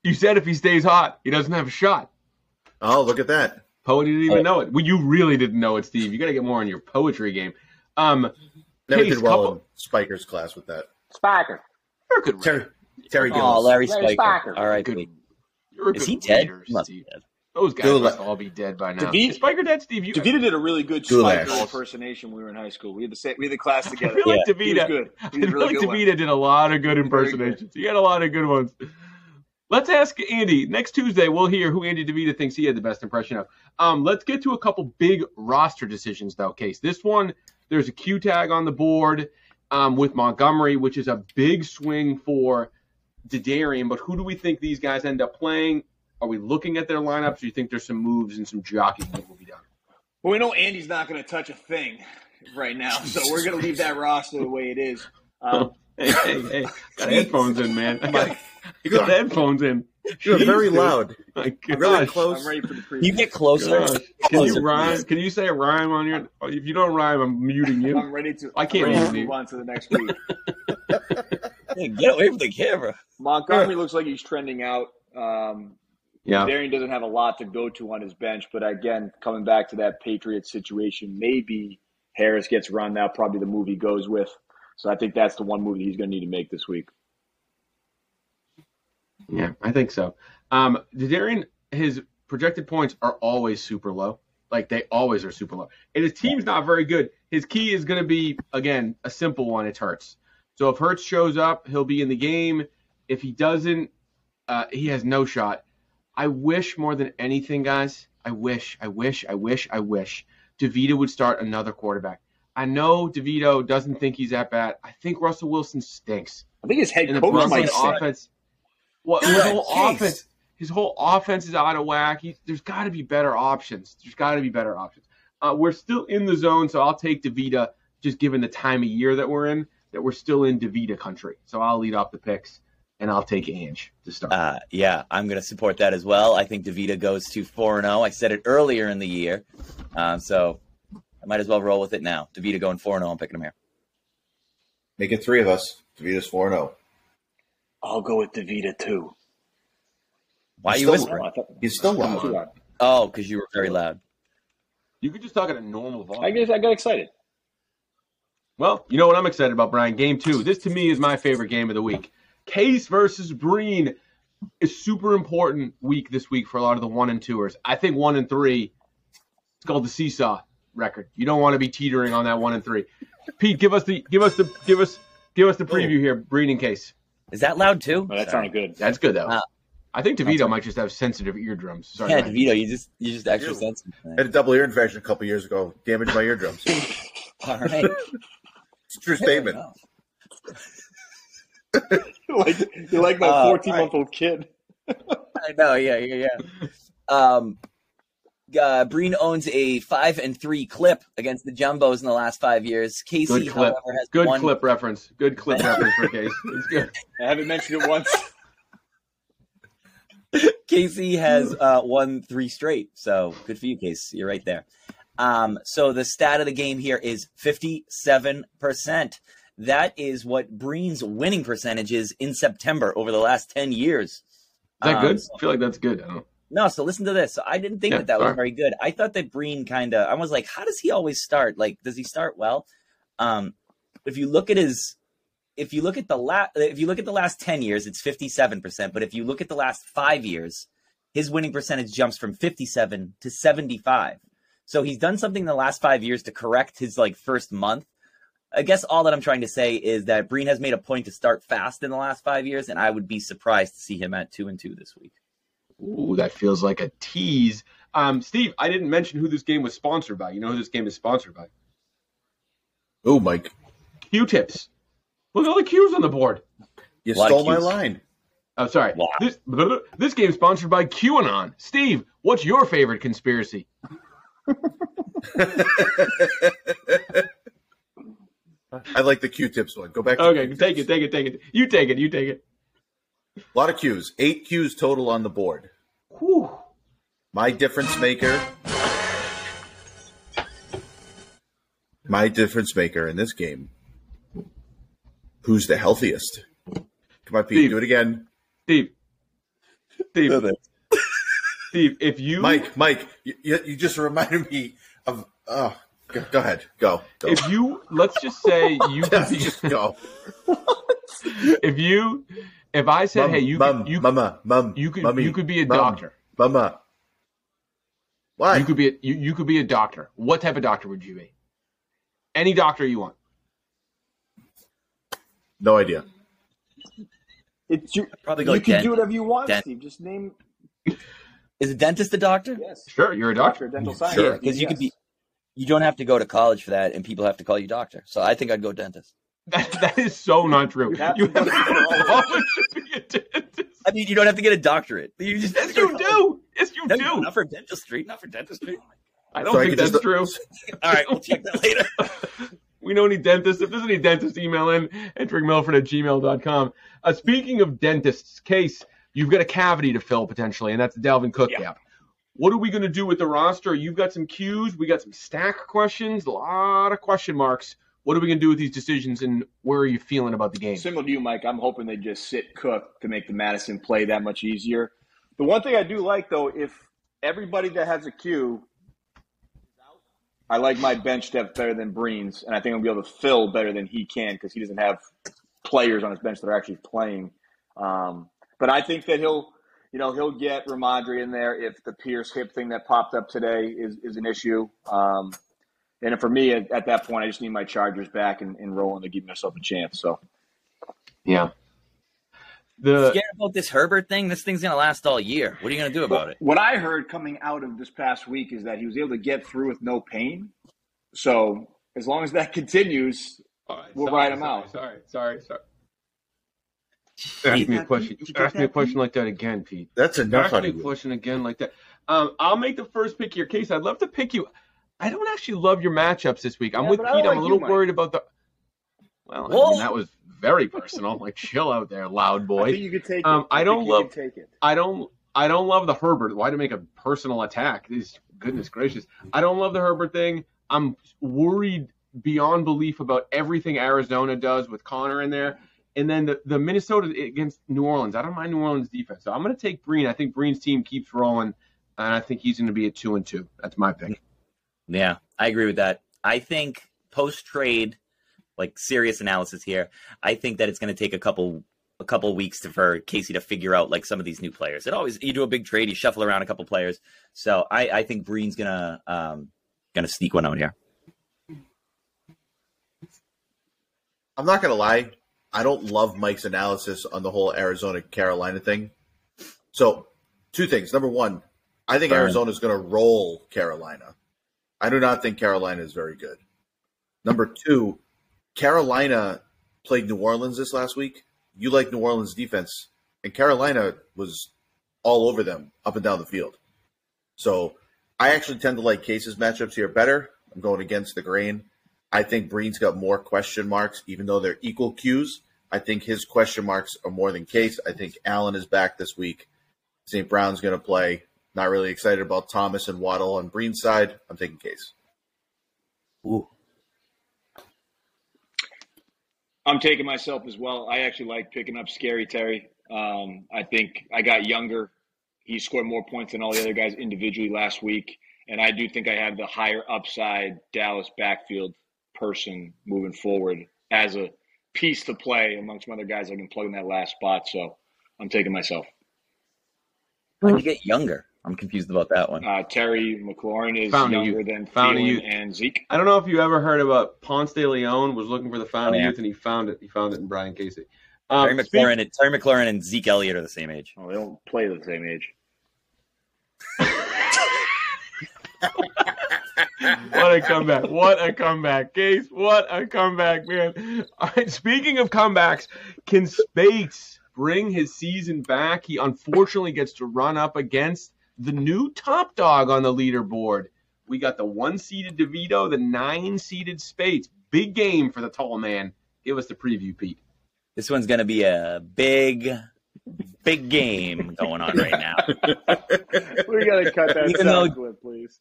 You said if he stays hot, he doesn't have a shot. oh, look at that. Poet didn't even Oh. know it. Well, you really didn't know it, Steve. You got to get more on your poetry game. Um, Never Case, did well couple- in Spiker's class with that. Spiker. You're a good Terry, writer. Terry oh, Gillis. Larry Larry Spiker. Spiker. All right, Good. wait. Is he dead? reader, He must be dead. Those guys Gula- must all be dead by now. David- Is Spiker dead, Steve? You Davida did a really good Goulash. Spiker impersonation when we were in high school. We had the same, we had the class I together. feel like Yeah. He was good. I He was a feel really like good one. Davida did a lot of good Very good. impersonations. He had a lot of good ones. Let's ask Andy. Next Tuesday, we'll hear who Andy DeVita thinks he had the best impression of. Um, let's get to a couple big roster decisions, though, Case. This one, there's a Q tag on the board um, with Montgomery, which is a big swing for Didarian. But who do we think these guys end up playing? Are we looking at their lineups? Do you think there's some moves and some jockeying that will be done? Well, we know Andy's not going to touch a thing right now, so we're going to leave that roster the way it is. Um, Hey, hey, hey. Got headphones in, man. I got, You got got, headphones in. you're very Jeez, loud. My gosh. Really close. I'm ready for the Can you get closer? Gosh. Can Closer, you rhyme? please. Can you say a rhyme on your? If you don't rhyme, I'm muting you. I'm ready to. I can't I'm ready move to you. move on to the next week. Hey, get away from the camera. Montgomery looks like he's trending out. Um, Yeah. Darian doesn't have a lot to go to on his bench, but again, coming back to that Patriots situation, maybe Harris gets run now. Probably the move he goes with. So I think that's the one move that he's going to need to make this week. Yeah, I think so. Um, Darian, his projected points are always super low. Like they always are super low. And his team's not very good. His key is going to be again a simple one. It hurts. So if Hurts shows up, he'll be in the game. If he doesn't, uh, he has no shot. I wish more than anything, guys. I wish, I wish, I wish, I wish DeVito would start another quarterback. I know DeVita doesn't think he's that bad. I think Russell Wilson stinks. I think his head And the coach Brooklyn might say. offense, well, his whole case. offense, his whole offense is out of whack. He, there's got to be better options. There's got to be better options. Uh, we're still in the zone, so I'll take DeVita, just given the time of year that we're in, that we're still in DeVita country. So I'll lead off the picks, and I'll take Ange to start. Uh, yeah, I'm going to support that as well. I think DeVita goes to 4 0. I said it earlier in the year. Um, so I might as well roll with it now. DeVita going 4 0. I'm picking him here. Make it three of us. DeVita's 4 0. I'll go with DeVita too. Why are you still- whispering? He's still I'm too loud. loud. Oh, because you were very loud. you could just talk at a normal volume. I guess I got excited. Well, you know what I'm excited about, Brian? Game two. This to me is my favorite game of the week. Case versus Breen is super important week this week for a lot of the one and twoers. I think one and three. It's called the seesaw record. You don't want to be teetering on that one and three. Pete, give us the give us the give us give us the preview here. Breen and Case. Is that loud too? Oh, that sounded good. That's good though. Wow. I think That's DeVita right. might just have sensitive eardrums. Sorry. Yeah, Brian. DeVita, you just you just extra Ew. sensitive. I had a double ear infection a couple years ago. Damaged my eardrums. It's All right. a true statement. Like you like my Uh, 14 month old kid. I know, yeah, yeah, yeah. Um, uh, Breen owns a five and three clip against the Jumbos in the last five years. Casey, Good clip. however, has Good one. clip reference. Good clip reference for Case. It's good. I haven't mentioned it once. Casey has uh, won three straight. So good for you, Casey. You're right there. Um, so the stat of the game here is 57%. That is what Breen's winning percentage is in September over the last 10 years. Is that Um, good? I feel like that's good. I don't know. No, so listen to this. So I didn't think Yeah, that that was sorry. very good. I thought that Breen kind of. I was like, how does he always start? Like, does he start well? Um, if you look at his, if you look at the last, if you look at the last ten years, it's fifty seven percent. But if you look at the last five years, his winning percentage jumps from fifty seven to seventy five. So he's done something in the last five years to correct his like first month. I guess all that I'm trying to say is that Breen has made a point to start fast in the last five years, and I would be surprised to see him at two and two this week. Ooh, that feels like a tease. Um, Steve, I didn't mention who this game was sponsored by. You know who this game is sponsored by? Oh, Mike. Q-tips. Look at all the Q's on the board. You A lot of stole my cues. line. Oh, sorry. Wow. This this game is sponsored by QAnon. Steve, what's your favorite conspiracy? I like the Q-tips one. Go back. To Okay, take it, take it, take it. You take it, you take it. A lot of cues. Eight cues total on the board. Whew. My difference maker. My difference maker in this game. Who's the healthiest? Come on, Pete. Steve. Do it again. Steve. Steve. Steve, if you Mike, Mike, you, you you just reminded me of. Oh, go, go ahead. Go. go. if you let's just say you could be, just go. if you if I said, Mum, hey, you mum, could, you mama, mum, you could mummy, you could be a mum, doctor. Mama. What? You could be a, you, you could be a doctor. What type of doctor would you be? Any doctor you want. no idea. It's your, Probably go you can dent- do whatever you want, dent- Steve. Just name Is a dentist a doctor? yes. Sure, you're a doctor. Doctor, dental science. Sure. because you could be. You don't have to go to college for that, and people have to call you doctor. So I think I'd go dentist. That, that is so not true. You have You have to to go to college. college to be a dentist. I mean, you don't have to get a doctorate. You just Yes, you do. Yes, you No, do. not for dentistry. Not for dentistry. I don't So think could that's just- true. All right, we'll check that later. We know any dentists. If there's any dentists, email in entering Milford at gmail.com. Uh, speaking of dentists, case, you've got a cavity to fill potentially, and that's the Dalvin Cook Yeah. gap. What are we going to do with the roster? You've got some cues. We got some stack questions, a lot of question marks. What are we going to do with these decisions, and where are you feeling about the game? Similar to you, Mike, I'm hoping they just sit Cook to make the Madison play that much easier. The one thing I do like, though, if everybody that has a Q, I like my bench depth better than Breen's, and I think I'm going to be able to fill better than he can because he doesn't have players on his bench that are actually playing. Um, but I think that he'll, you know, he'll get Rhamondre in there if the Pierce hip thing that popped up today is, is an issue. Um, and for me, at, at that point, I just need my Chargers back and, and rolling to give myself a chance. So Yeah. The Scared about this Herbert thing? This thing's gonna last all year. What are you gonna do about it? What I heard coming out of this past week is that he was able to get through with no pain. So as long as that continues, All right, We'll sorry, him sorry, out. Sorry, sorry, sorry. Ask me a question. Did you Ask me a question Pete? like that again, Pete. That's enough Ask me a question again like that. Um, I'll make the first pick of your case. I'd love to pick you. I don't actually love your matchups this week. I'm Yeah, with I Pete. I'm like a little Mike. worried about the. Well, I mean, that was very personal. like, chill out there, loud I boy. think you could take Um, it. I don't love- take it. I don't I don't love the Herbert. Why to make a personal attack? These goodness gracious. I don't love the Herbert thing. I'm worried beyond belief about everything Arizona does with Connor in there. And then the, the Minnesota against New Orleans. I don't mind New Orleans defense. So I'm gonna take Breen. I think Breen's team keeps rolling and I think he's gonna be a two and two. That's my pick. Yeah, I agree with that. I think post trade, like serious analysis here, I think that it's going to take a couple a couple weeks to, for Casey to figure out like some of these new players. It always you do a big trade, you shuffle around a couple players. So I, I think Breen's gonna um gonna sneak one out here. I'm not gonna lie. I don't love Mike's analysis on the whole Arizona Carolina thing. So, two things. Number one, I think Burn. Arizona's going to roll Carolina. I do not think Carolina is very good. Number two, Carolina played New Orleans this last week. You like New Orleans defense, and Carolina was all over them up and down the field. So, I actually tend to like Case's matchups here better. I'm going against the grain. I think Breen's got more question marks, even though they're equal cues. I think his question marks are more than Case. I think Allen is back this week. St. Brown's going to play. Not really excited about Thomas and Waddle on Breen's side. I'm taking Case. Ooh. I'm taking myself as well. I actually like picking up Scary Terry. Um, I think I got younger. He scored more points than all the other guys individually last week. And I do think I have the higher upside Dallas backfield person moving forward as a piece to play amongst some other guys I can plug in that last spot. So I'm taking myself. How'd you get younger? I'm confused about that one. Uh, Terry McLaurin is Found younger youth. than Found a Thielen youth. and Zeke. I don't know if you ever heard about Ponce de Leon was looking for the found Oh, yeah. youth and he found it. He found it in Brian Casey. Um, Terry McLaurin, and, Terry McLaurin and Zeke Elliott are the same age. Oh, they don't play the same age. what a comeback! What a comeback, Case! What a comeback, man! All right, speaking of comebacks, can Spates bring his season back? He unfortunately gets to run up against the new top dog on the leaderboard. We got the one-seeded DeVita, the nine-seeded Spates. Big game for the tall man. Give us the preview, Pete. This one's gonna be a big, big game going on right now. We got to cut that Even sound though- clip, please.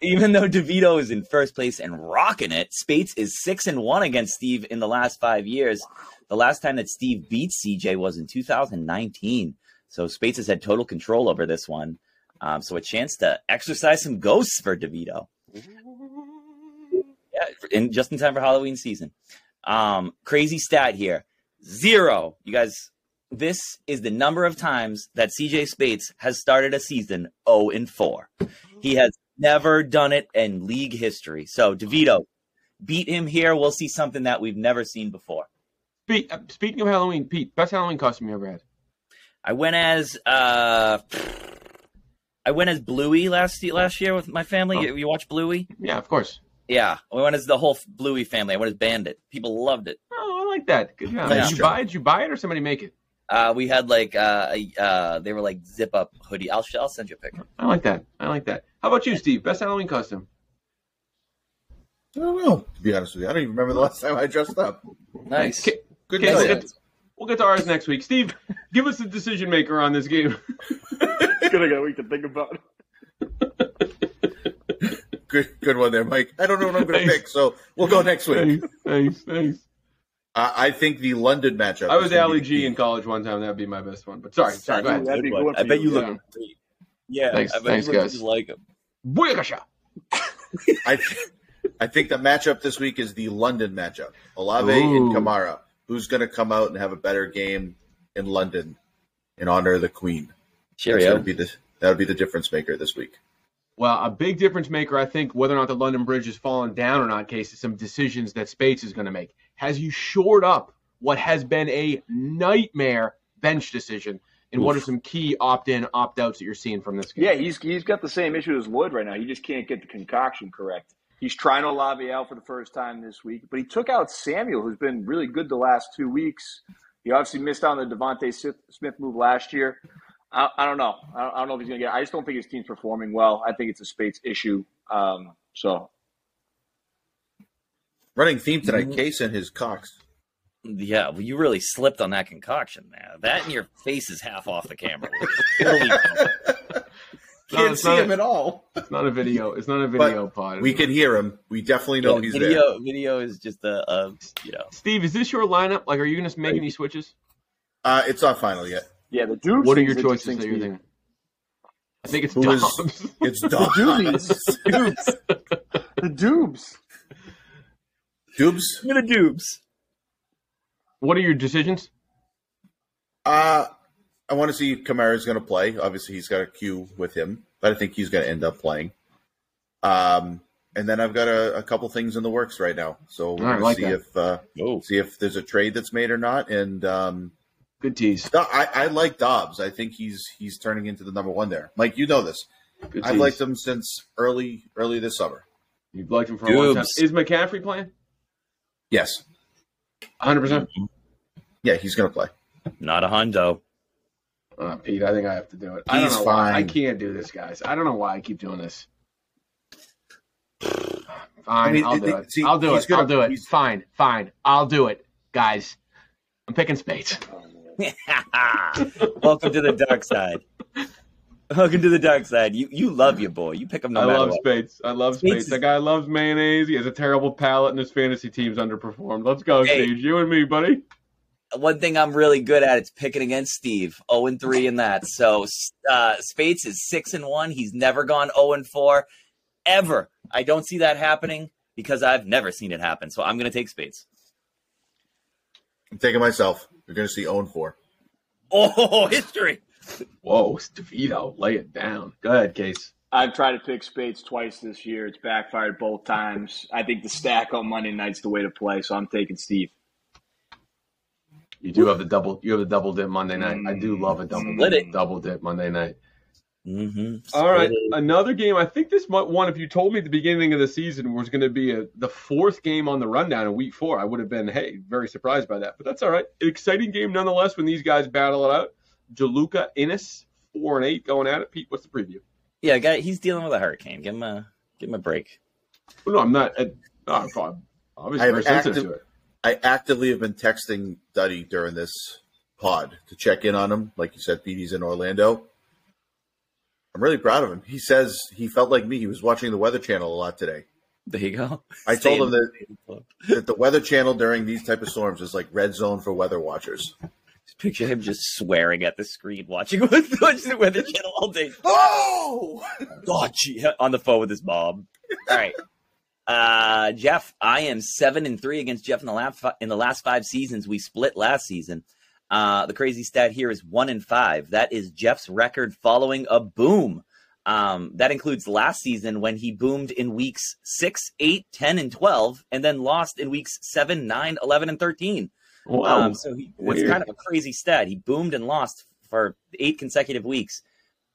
Even though DeVita is in first place and rocking it, Spates is six and one against Steve in the last five years. The last time that Steve beat CJ was in 2019. So Spates has had total control over this one. Um, so a chance to exercise some ghosts for DeVita. Yeah, in just in time for Halloween season. Um, crazy stat here: zero. You guys, this is the number of times that CJ Spates has started a season 0 and 4. He has never done it in league history. So DeVita, beat him here. We'll see something that we've never seen before. Spe- uh, Speaking of Halloween, Pete, best Halloween costume you ever had? I went as uh, I went as Bluey last last year with my family. Oh. You, you watch Bluey? Yeah, of course. Yeah, we went as the whole Bluey family. I went as Bandit. People loved it. Oh, I like that. Good job. Nice Did you buy it? Did you buy it or somebody make it? Uh, we had like uh, uh, they were like zip up hoodie. I'll I'll send you a picture. I like that. I like that. How about you, Steve? Best Halloween costume? I don't know, to be honest with you. I don't even remember the last time I dressed up. Nice. Okay, Good okay, we'll, get, that. we'll get to ours next week. Steve, give us the decision maker on this game. Gonna get a week to think about. Good, good one there, Mike. I don't know what I'm going to pick, so we'll go next week. thanks, thanks, thanks. I I think the London matchup. I was is Ali G the- in college one time. That'd be my best one. But sorry, sorry. Go ahead. That'd be good one I bet you you, look. yeah. Yeah, Thanks- I bet thanks, you look guys. like him. Booyakasha. I, th- I think the matchup this week is the London matchup. Olave Ooh. and Kamara. Who's going to come out and have a better game in London in honor of the Queen? That's Cheerio. going to be the that would be the difference maker this week. Well, a big difference maker, I think, whether or not the London Bridge is falling down or not, case is some decisions that Spates is going to make. Has you shored up what has been a nightmare bench decision? And what are some key opt-in, opt-outs that you're seeing from this game? Yeah, he's he's got the same issue as Lloyd right now. He just can't get the concoction correct. He's trying to Olave out for the first time this week, but he took out Samuel, who's been really good the last two weeks. He obviously missed out on the DeVonta Smith move last year. I, I don't know. I don't, I don't, know if he's going to get. I just don't think his team's performing well. I think it's a Spates issue. Um, so, running theme tonight: mm-hmm. Case and his Cox. Yeah, well, you really slipped on that concoction, man. That and your face is half off the camera. Can't see him a, at all. It's not a video. It's not a video but pod. We can hear him. We definitely know yeah, he's video, there. Video is just a, a, you know. Steve, is this your lineup? Like, are you going to make any switches? Uh, it's not final yet. Yeah, the Dubes. What are your choices that you're thinking? I think it's Dobbs. it's Dobbs. the Dubes. the Dubes. Dubes. I'm the Dubes. What are your decisions? Uh I want to see if Kamara's going to play. Obviously, he's got a queue with him, but I think he's going to end up playing. Um, and then I've got a, a couple things in the works right now, so we're going to see that. if uh, oh. see if there's a trade that's made or not. And um, good tease. I, I like Dobbs. I think he's he's turning into the number one there. Mike, you know this. Good I've tease. liked him since early early this summer. You've liked him for a long time. Is McCaffrey playing? Yes, hundred percent. Yeah, he's going to play. Not a hundo. Uh, Pete, I think I have to do it. He's I don't know fine. Why. I can't do this, guys. I don't know why I keep doing this. Fine, I mean, I'll do it. See, I'll do it. Gonna, I'll do it. He's... Fine, fine. I'll do it, guys. I'm picking Spates. Welcome to the dark side. Welcome to the dark side. You you love your boy. You pick him no I love what. Spates. I love Spates. Spates. That guy loves mayonnaise. He has a terrible palate, and his fantasy team's underperformed. Let's go, hey. Steve. You and me, buddy one thing I'm really good at is picking against Steve. 0 and 3 in that. So uh, Spates is 6 and 1. He's never gone 0 and 4 ever. I don't see that happening because I've never seen it happen. So I'm going to take Spates. I'm taking myself. You're going to see 0 and 4. Oh, history. Whoa, DeVita, lay it down. Go ahead, Case. I've tried to pick Spates twice this year. It's backfired both times. I think the stack on Monday night's the way to play, so I'm taking Steve. You do have the double. You have the double dip Monday night. I do love a double dip, double dip Monday night. Mm-hmm. All right, another game. I think this one. If you told me at the beginning of the season was going to be a, the fourth game on the rundown in Week Four, I would have been hey very surprised by that. But that's all right. Exciting game nonetheless when these guys battle it out. DeLuca Ennis four and eight going at it. Pete, what's the preview? Yeah, guy, he's dealing with a hurricane. Give him a give him a break. Well, no, I'm not. I, no, I'm obviously very sensitive to it. I actively have been texting Duddy during this pod to check in on him. Like you said, Petey's in Orlando. I'm really proud of him. He says he felt like me. He was watching the Weather Channel a lot today. There you go. I Stay told him that, that the Weather Channel during these type of storms is like red zone for weather watchers. Just picture him just swearing at the screen, watching, watching the Weather Channel all day. Oh, God, gee, on the phone with his mom. All right. Uh, Jeff, I am seven and three against Jeff in the last in the last five seasons. We split last season. Uh, the crazy stat here is one in five. That is Jeff's record following a boom. Um, that includes last season when he boomed in weeks 6, 8, 10, and 12, and then lost in weeks 7, 9, 11, and 13. Wow. Um, so he, it's kind of a crazy stat. He boomed and lost for eight consecutive weeks.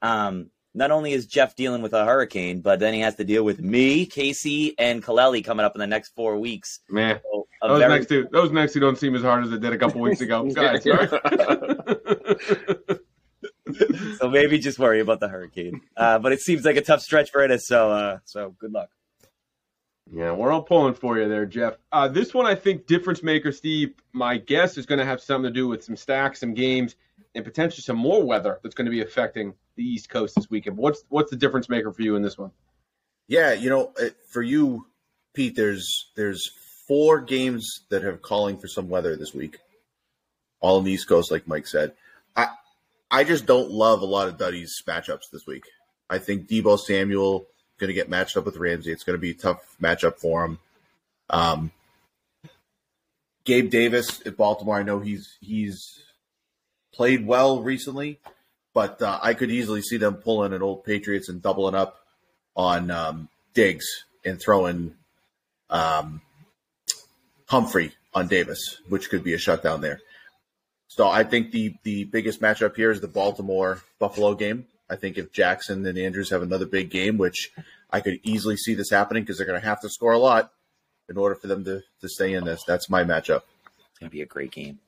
Um, not only is Jeff dealing with a hurricane, but then he has to deal with me, Casey, and Kaleli coming up in the next four weeks. Man, so those very... next two, those next two don't seem as hard as it did a couple weeks ago, guys. so maybe just worry about the hurricane. Uh, but it seems like a tough stretch for it. So, uh, so good luck. Yeah, we're all pulling for you there, Jeff. Uh, this one, I think, difference maker, Steve. My guess is going to have something to do with some stacks, some games, and potentially some more weather that's going to be affecting the East Coast this weekend. What's what's the difference maker for you in this one? Yeah, you know, for you, Pete, there's there's four games that have calling for some weather this week, all on the East Coast, like Mike said. I I just don't love a lot of Duddy's matchups this week. I think Deebo Samuel going to get matched up with Ramsey. It's going to be a tough matchup for him. Um, Gabe Davis at Baltimore. I know he's he's played well recently, but uh, I could easily see them pulling an old Patriots and doubling up on um, Diggs and throwing um, Humphrey on Davis, which could be a shutdown there. So I think the the biggest matchup here is the Baltimore Buffalo game. I think if Jackson and Andrews have another big game, which I could easily see this happening because they're going to have to score a lot in order for them to, to stay in this. That's my matchup. It's gonna be a great game.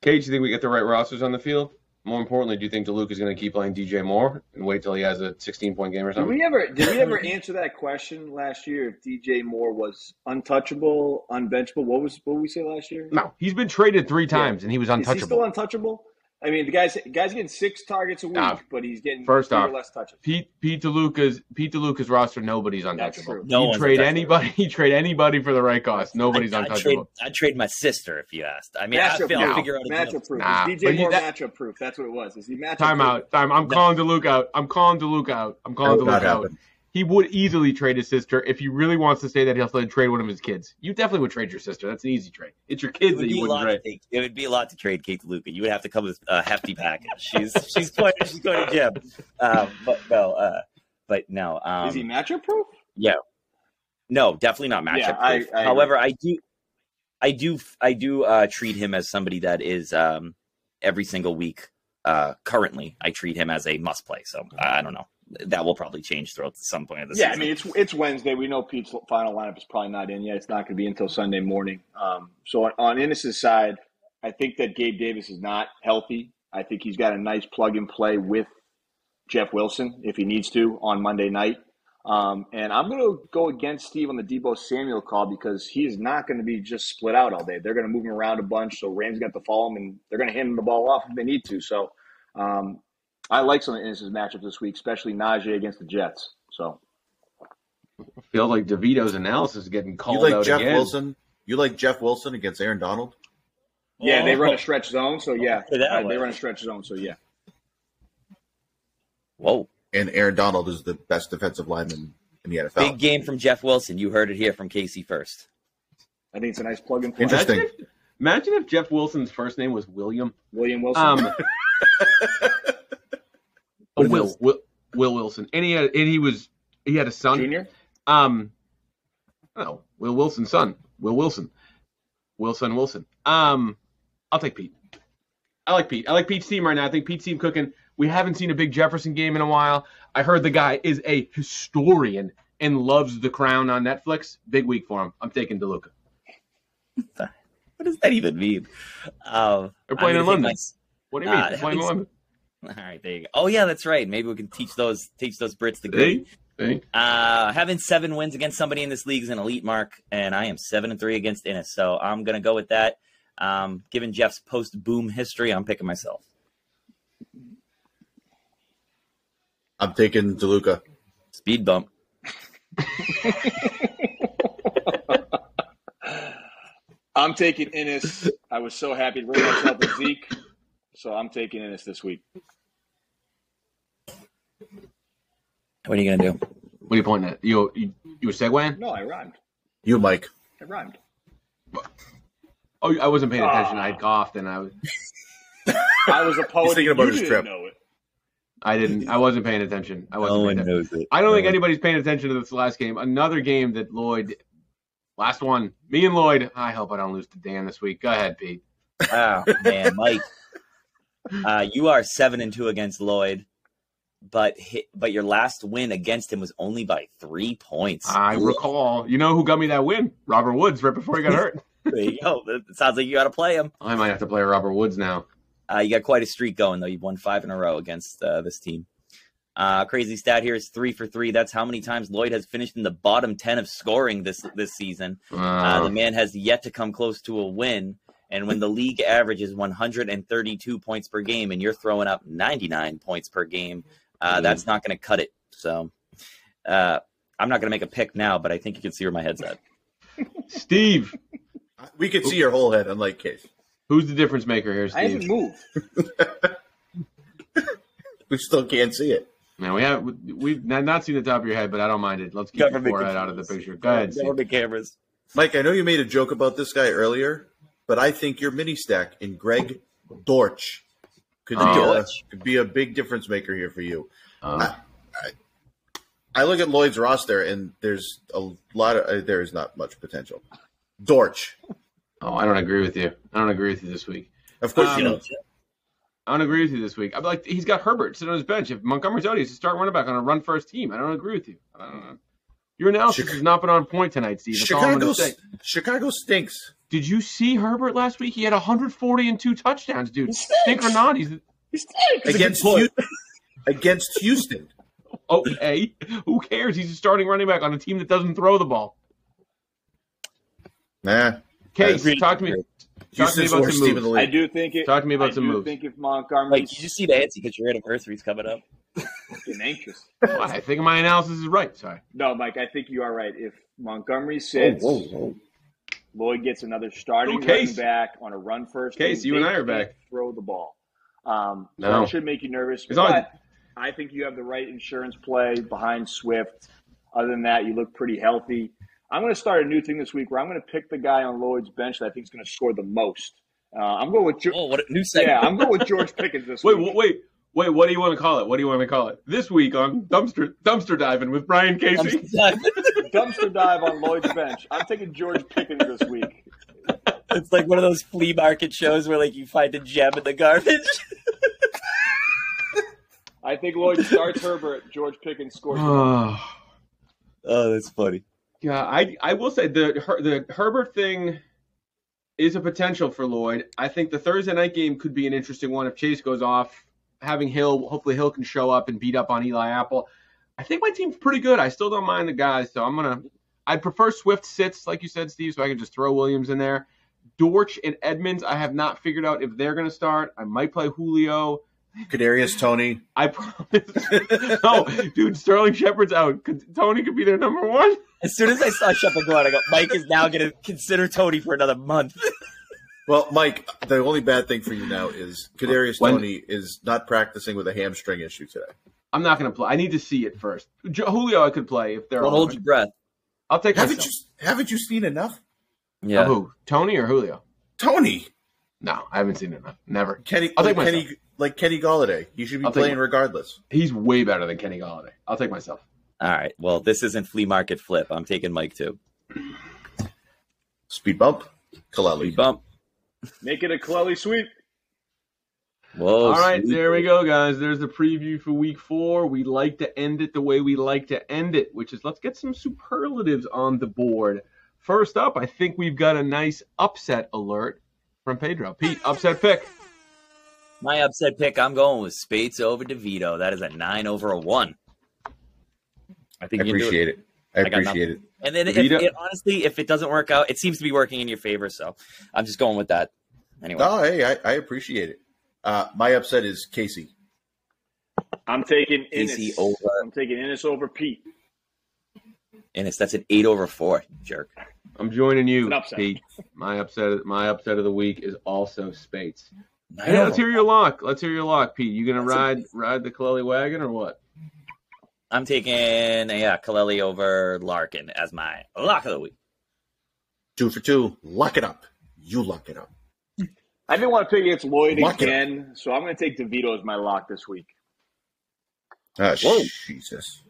Cage, do you think we get the right rosters on the field? More importantly, do you think DeLuca is going to keep playing DJ Moore and wait till he has a 16 point game or Did something? we ever did we ever answer that question last year? If DJ Moore was untouchable, unbenchable, what was what did we say last year? No, he's been traded three times and he was untouchable. Is he still untouchable. Untouchable? I mean, the guy's guy's getting six targets a week, Nah. but he's getting First three or off, less touches. Pete Pete DeLuca's Pete DeLuca's roster, nobody's That's untouchable. true. No you trade anybody, you trade anybody for the right cost. Nobody's I'd, I'd trade, untouchable. I'd trade my sister if you asked. I mean, I Matchup feel I'll proof. figure out matchup proof. Nah, Is but DJ he- Moore that- matchup proof? That's what it was. Is he matchup Time proof? out. Time. I'm No. calling DeLuca out. I'm calling DeLuca out. I'm calling That DeLuca out. happen. He would easily trade his sister if he really wants to say that he'll trade one of his kids. You definitely would trade your sister. That's an easy trade. It's your kids would, that you wouldn't trade. take, it would be a lot to trade Kate Luca. You would have to come with a hefty package. She's she's going she's going to gym, um, but no, uh, but no. Um, Is he matchup proof? Yeah. No, definitely not matchup Yeah, proof. I However, I do, I do, I do uh, treat him as somebody that is um, every single week. Uh, currently, I treat him as a must play. So I I don't know. That will probably change throughout some point of the Yeah, I mean it's it's Wednesday. We know Pete's final lineup is probably not in yet. It's not going to be until Sunday morning. Um, so on, on Ennis's side, I think that Gabe Davis is not healthy. I think he's got a nice plug and play with Jeff Wilson if he needs to on Monday night. Um, and I'm going to go against Steve on the Deebo Samuel call because he is not going to be just split out all day. They're going to move him around a bunch, so Rams got to follow him, and they're going to hand him the ball off if they need to. So um, I like some of Ennis's matchups this week, especially Najee against the Jets. So. I feel like DeVita's analysis is getting You called like out Jeff again. Wilson? You like Jeff Wilson against Aaron Donald? Yeah, they Oh. run a stretch zone, so yeah, Put that Uh, they run a stretch zone, so yeah. Whoa, And Aaron Donald is the best defensive lineman in the NFL. big game from Jeff Wilson. You heard it here from Casey first. I think it's a nice plug and play. Interesting. Imagine if, imagine if Jeff Wilson's first name was William. William Wilson. Um, Will, Will Will Wilson, and he had and he was he had a son. Junior. Um, no, Will Wilson's son, Will Wilson, Wilson Wilson. Um, I'll take Pete. I like Pete. I like Pete's team right now. I think Pete's team cooking. We haven't seen a big Jefferson game in a while. I heard the guy is a historian and loves The Crown on Netflix. Big week for him. I'm taking DeLuca. What does that even mean? Um, They're playing I'm in gonna London. take What do you mean? Uh, playing in London. My- all right, there you go. Oh yeah, that's right. Maybe we can teach those teach those Brits the game. See? See? Uh, having seven wins against somebody in this league is an elite mark, and I am seven and three against Ennis. So I'm gonna go with that. Um, given Jeff's post boom history, I'm picking myself. I'm taking DeLuca. Speed bump. I'm taking Ennis. I was so happy to bring myself with Zeke, so I'm taking Ennis this this week. What are you gonna do? What are you pointing at? You you, you were segueing? No, I rhymed. You, Mike. I rhymed. Oh, I wasn't paying attention. Ah. I coughed and I was. I was a poet. thinking about you his didn't trip. Know it. I didn't. I wasn't paying attention. I wasn't. No paying one attention. knows it. I don't No think one- anybody's paying attention to this last game. Another game that Lloyd, last one, me and Lloyd. I hope I don't lose to Dan this week. Go ahead, Pete. Oh man, Mike. Uh, you are seven and two against Lloyd, but hit, but your last win against him was only by three points. I recall. You know who got me that win? Robert Woods, right before he got hurt. There you go. It sounds like you got to play him. I might have to play Robert Woods now. Uh, you got quite a streak going though. You've won five in a row against uh, this team. Uh, crazy stat here is three for three. That's how many times Lloyd has finished in the bottom ten of scoring this this season. Uh, Uh, the man has yet to come close to a win. And when the league average is 132 points per game, and you're throwing up 99 points per game, uh, Mm. that's not going to cut it. So, uh, I'm not going to make a pick now, but I think you can see where my head's at. Steve, We could see your whole head, unlike Case. who's the difference maker here, Steve? I haven't Steve? moved. We still can't see it. Man, we have we've not not seen the top of your head, but I don't mind it. Let's keep your Government forehead out of the picture. Go ahead, Steve. Government cameras. Mike, I know you made a joke about this guy earlier, but I think your mini stack in Greg Dortch could be, Oh. a, could be a big difference maker here for you. Uh, I look at Lloyd's roster, and there's a lot of uh, there is not much potential. Dortch, Oh, I don't agree with you. I don't agree with you this week. Of course, Um, you know. I don't agree with you this week. I'm like, he's got Herbert sitting on his bench. If Montgomery's out, he's a start running back on a run first team. I don't agree with you. I don't know. Your analysis Chica- has not been on point tonight, Steve. That's all I'm Chicago, say. Chicago stinks. Did you see Herbert last week? He had 140 and two touchdowns, dude. He. Stink or not, he's He against point. Hu- against Houston. okay. Who cares? He's a starting running back on a team that doesn't throw the ball. Nah, Case, talk to me. Talk to me about some the moves. I do think it. Talk to me about I some do moves. think if Montgomery Like, did you see the Nancy because your anniversary's coming up? getting anxious. Well, I think my analysis is right. Sorry. No, Mike, I think you are right. If Montgomery Whoa, sits, whoa, whoa. Lloyd gets another starting running back on a run first. Case, you and I are back. Throw the ball. Um, so No. that should make you nervous. It's on- But I think you have the right insurance play behind Swift. Other than that, you look pretty healthy. I'm going to start a new thing this week where I'm going to pick the guy on Lloyd's bench that I think is going to score the most. Uh, I'm going with Ge- Oh, what a new segment. yeah, I'm going with George Pickens this Wait, week. wait, wait, wait. What do you want to call it? What do you want to call it? This week on dumpster dumpster diving with Brian Casey. Dumpster dive on Lloyd's bench. I'm taking George Pickens this week. it's like one of those flea market shows where like you find a gem in the garbage. I think Lloyd starts Herbert. George Pickens scores. oh, oh, that's funny. yeah, I I will say the Her- the Herbert thing is a potential for Lloyd. I think the Thursday night game could be an interesting one if Chase goes off. Having Hill, hopefully Hill can show up and beat up on Eli Apple. I think my team's pretty good. I still don't mind the guys, so I'm gonna. I'd prefer Swift sits, like you said, Steve, so I can just throw Williams in there. Dortch and Edmonds, I have not figured out if they're gonna start. I might play Julio. Kadarius Toney. I promise. no, dude, Sterling Shepard's out. Toney could be their number one. As soon as I saw Shepard go out, I go, Mike is now going to consider Toney for another month. Well, Mike, the only bad thing for you now is Kadarius When- Toney is not practicing with a hamstring issue today. I'm not going to play. I need to see it first. Julio, I could play if they're. Don't hold your breath. I'll take Haven't myself. you haven't you seen enough? Yeah. Who? Toney or Julio? Toney, No, I haven't seen enough. Never. Kenny, I'll take like myself. Kenny, like Kenny Golladay. He should be I'll playing my- regardless. He's way better than Kenny Golladay. I'll take myself. All right. Well, this isn't flea market flip. I'm taking Mike too. Speed bump, We Kaleli. bump. Make it a Kaleli sweep. Whoa. All right, sweet. there we go, guys. There's the preview for week four. We like to end it the way we like to end it, which is let's get some superlatives on the board. First up, I think we've got a nice upset alert from Pedro. Pete, upset pick. My upset pick, I'm going with Spates over DeVita. That is a nine over a one. I I think you can it. appreciate it. I I appreciate it. And then, if it, honestly, if it doesn't work out, it seems to be working in your favor. So I'm just going with that. Anyway, Oh, hey, I, I appreciate it. Uh, my upset is Casey. I'm taking Casey Ennis. over. I'm taking Ennis over Pete. and it's that's an eight over four, jerk. I'm joining you, upset. Pete. My upset, my upset of the week is also Spates. Nine Hey, let's hear your lock. Let's hear your lock, Pete. You gonna That's a- ride ride the Kaleli wagon or what? I'm taking yeah, Kaleli over Larkin as my lock of the week. Two for two. Lock it up. You lock it up. I didn't want to pick against Lloyd Lock again, so I'm going to take DeVita as my lock this week. Uh, Whoa. Jesus.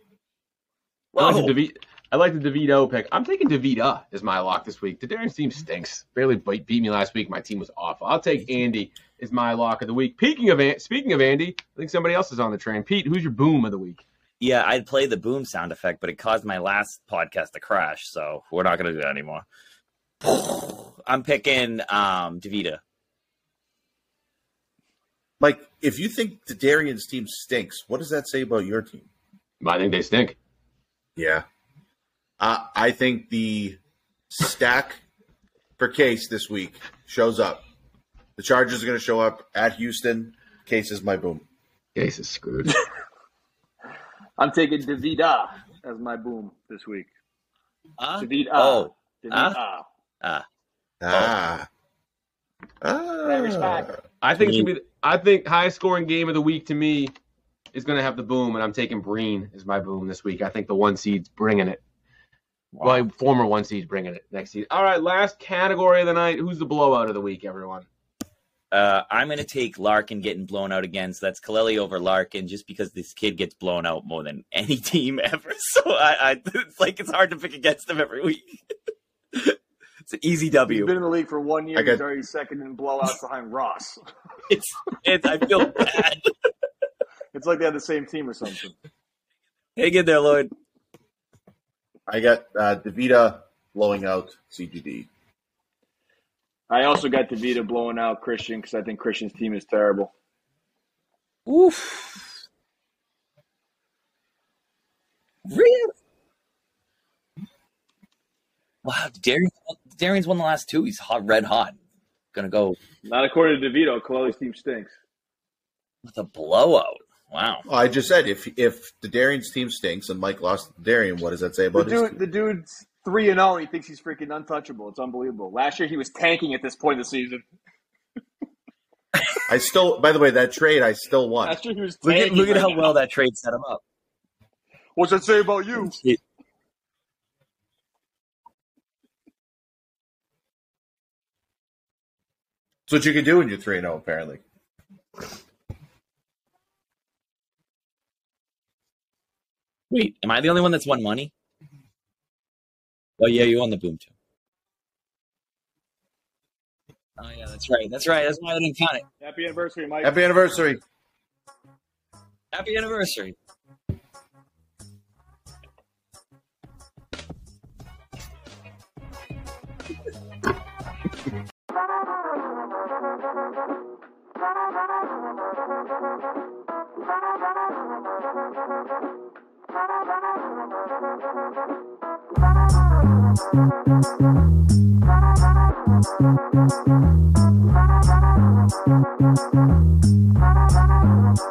I like, Whoa. the DeVita, I like the DeVita pick. I'm taking DeVita as my lock this week. The Darren's team stinks. Barely beat, beat me last week. My team was awful. I'll take Andy as my lock of the week. Speaking of speaking of Andy, I think somebody else is on the train. Pete, who's your boom of the week? Yeah, I'd play the boom sound effect, but it caused my last podcast to crash, so we're not gonna do that anymore. I'm picking um DeVita. Mike, if you think the Darian's team stinks, what does that say about your team? I think they stink. Yeah. Uh, I think the stack for Case this week shows up. The Chargers are going to show up at Houston. Case is my boom. Case is screwed. I'm taking DeVita as my boom this week. Huh? DeVita. Oh, DeVita. ah. Ah. That. Ah. I think it's gonna be. I think highest scoring game of the week to me is going to have the boom, and I'm taking Breen as my boom this week. I think the one seed's bringing it. Well, former one seed's bringing it next seed. All right, last category of the night. Who's the blowout of the week, everyone? Uh, I'm gonna take Larkin getting blown out again. So that's Kaleli over Larkin, just because this kid gets blown out more than any team ever. So I, I it's like it's hard to pick against him every week. It's an easy He's W. been in the league for one year. Got- He's already second in blowouts behind Ross. It's, it's I feel bad. It's like they had the same team or something. Hang in there, Lloyd. I got uh, DeVita blowing out CGD. I also got DeVita blowing out Christian because I think Christian's team is terrible. Oof. Really? Wow, Darian, Darian's won the last two. He's hot, red hot. Gonna go Not according to DeVita. Kaleli's team stinks. with a blowout. Wow. Well, I just said if if the Darian's team stinks and Mike lost Darian, what does that say The about his team? the dude's three and oh, zero. He thinks he's freaking untouchable. It's unbelievable. Last year he was tanking at this point of the season. I still, by the way, that trade I still won. Last year he was Look at look at right how now. well that trade set him up. What's that say about you? That's what you can do when you're 3 0, Apparently, Wait, am I the only one that's won money? Oh yeah, you won the boom too. Oh yeah, that's right. That's right. That's why I didn't count it. Happy anniversary, Mike. happy anniversary. Happy anniversary. Thank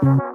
you.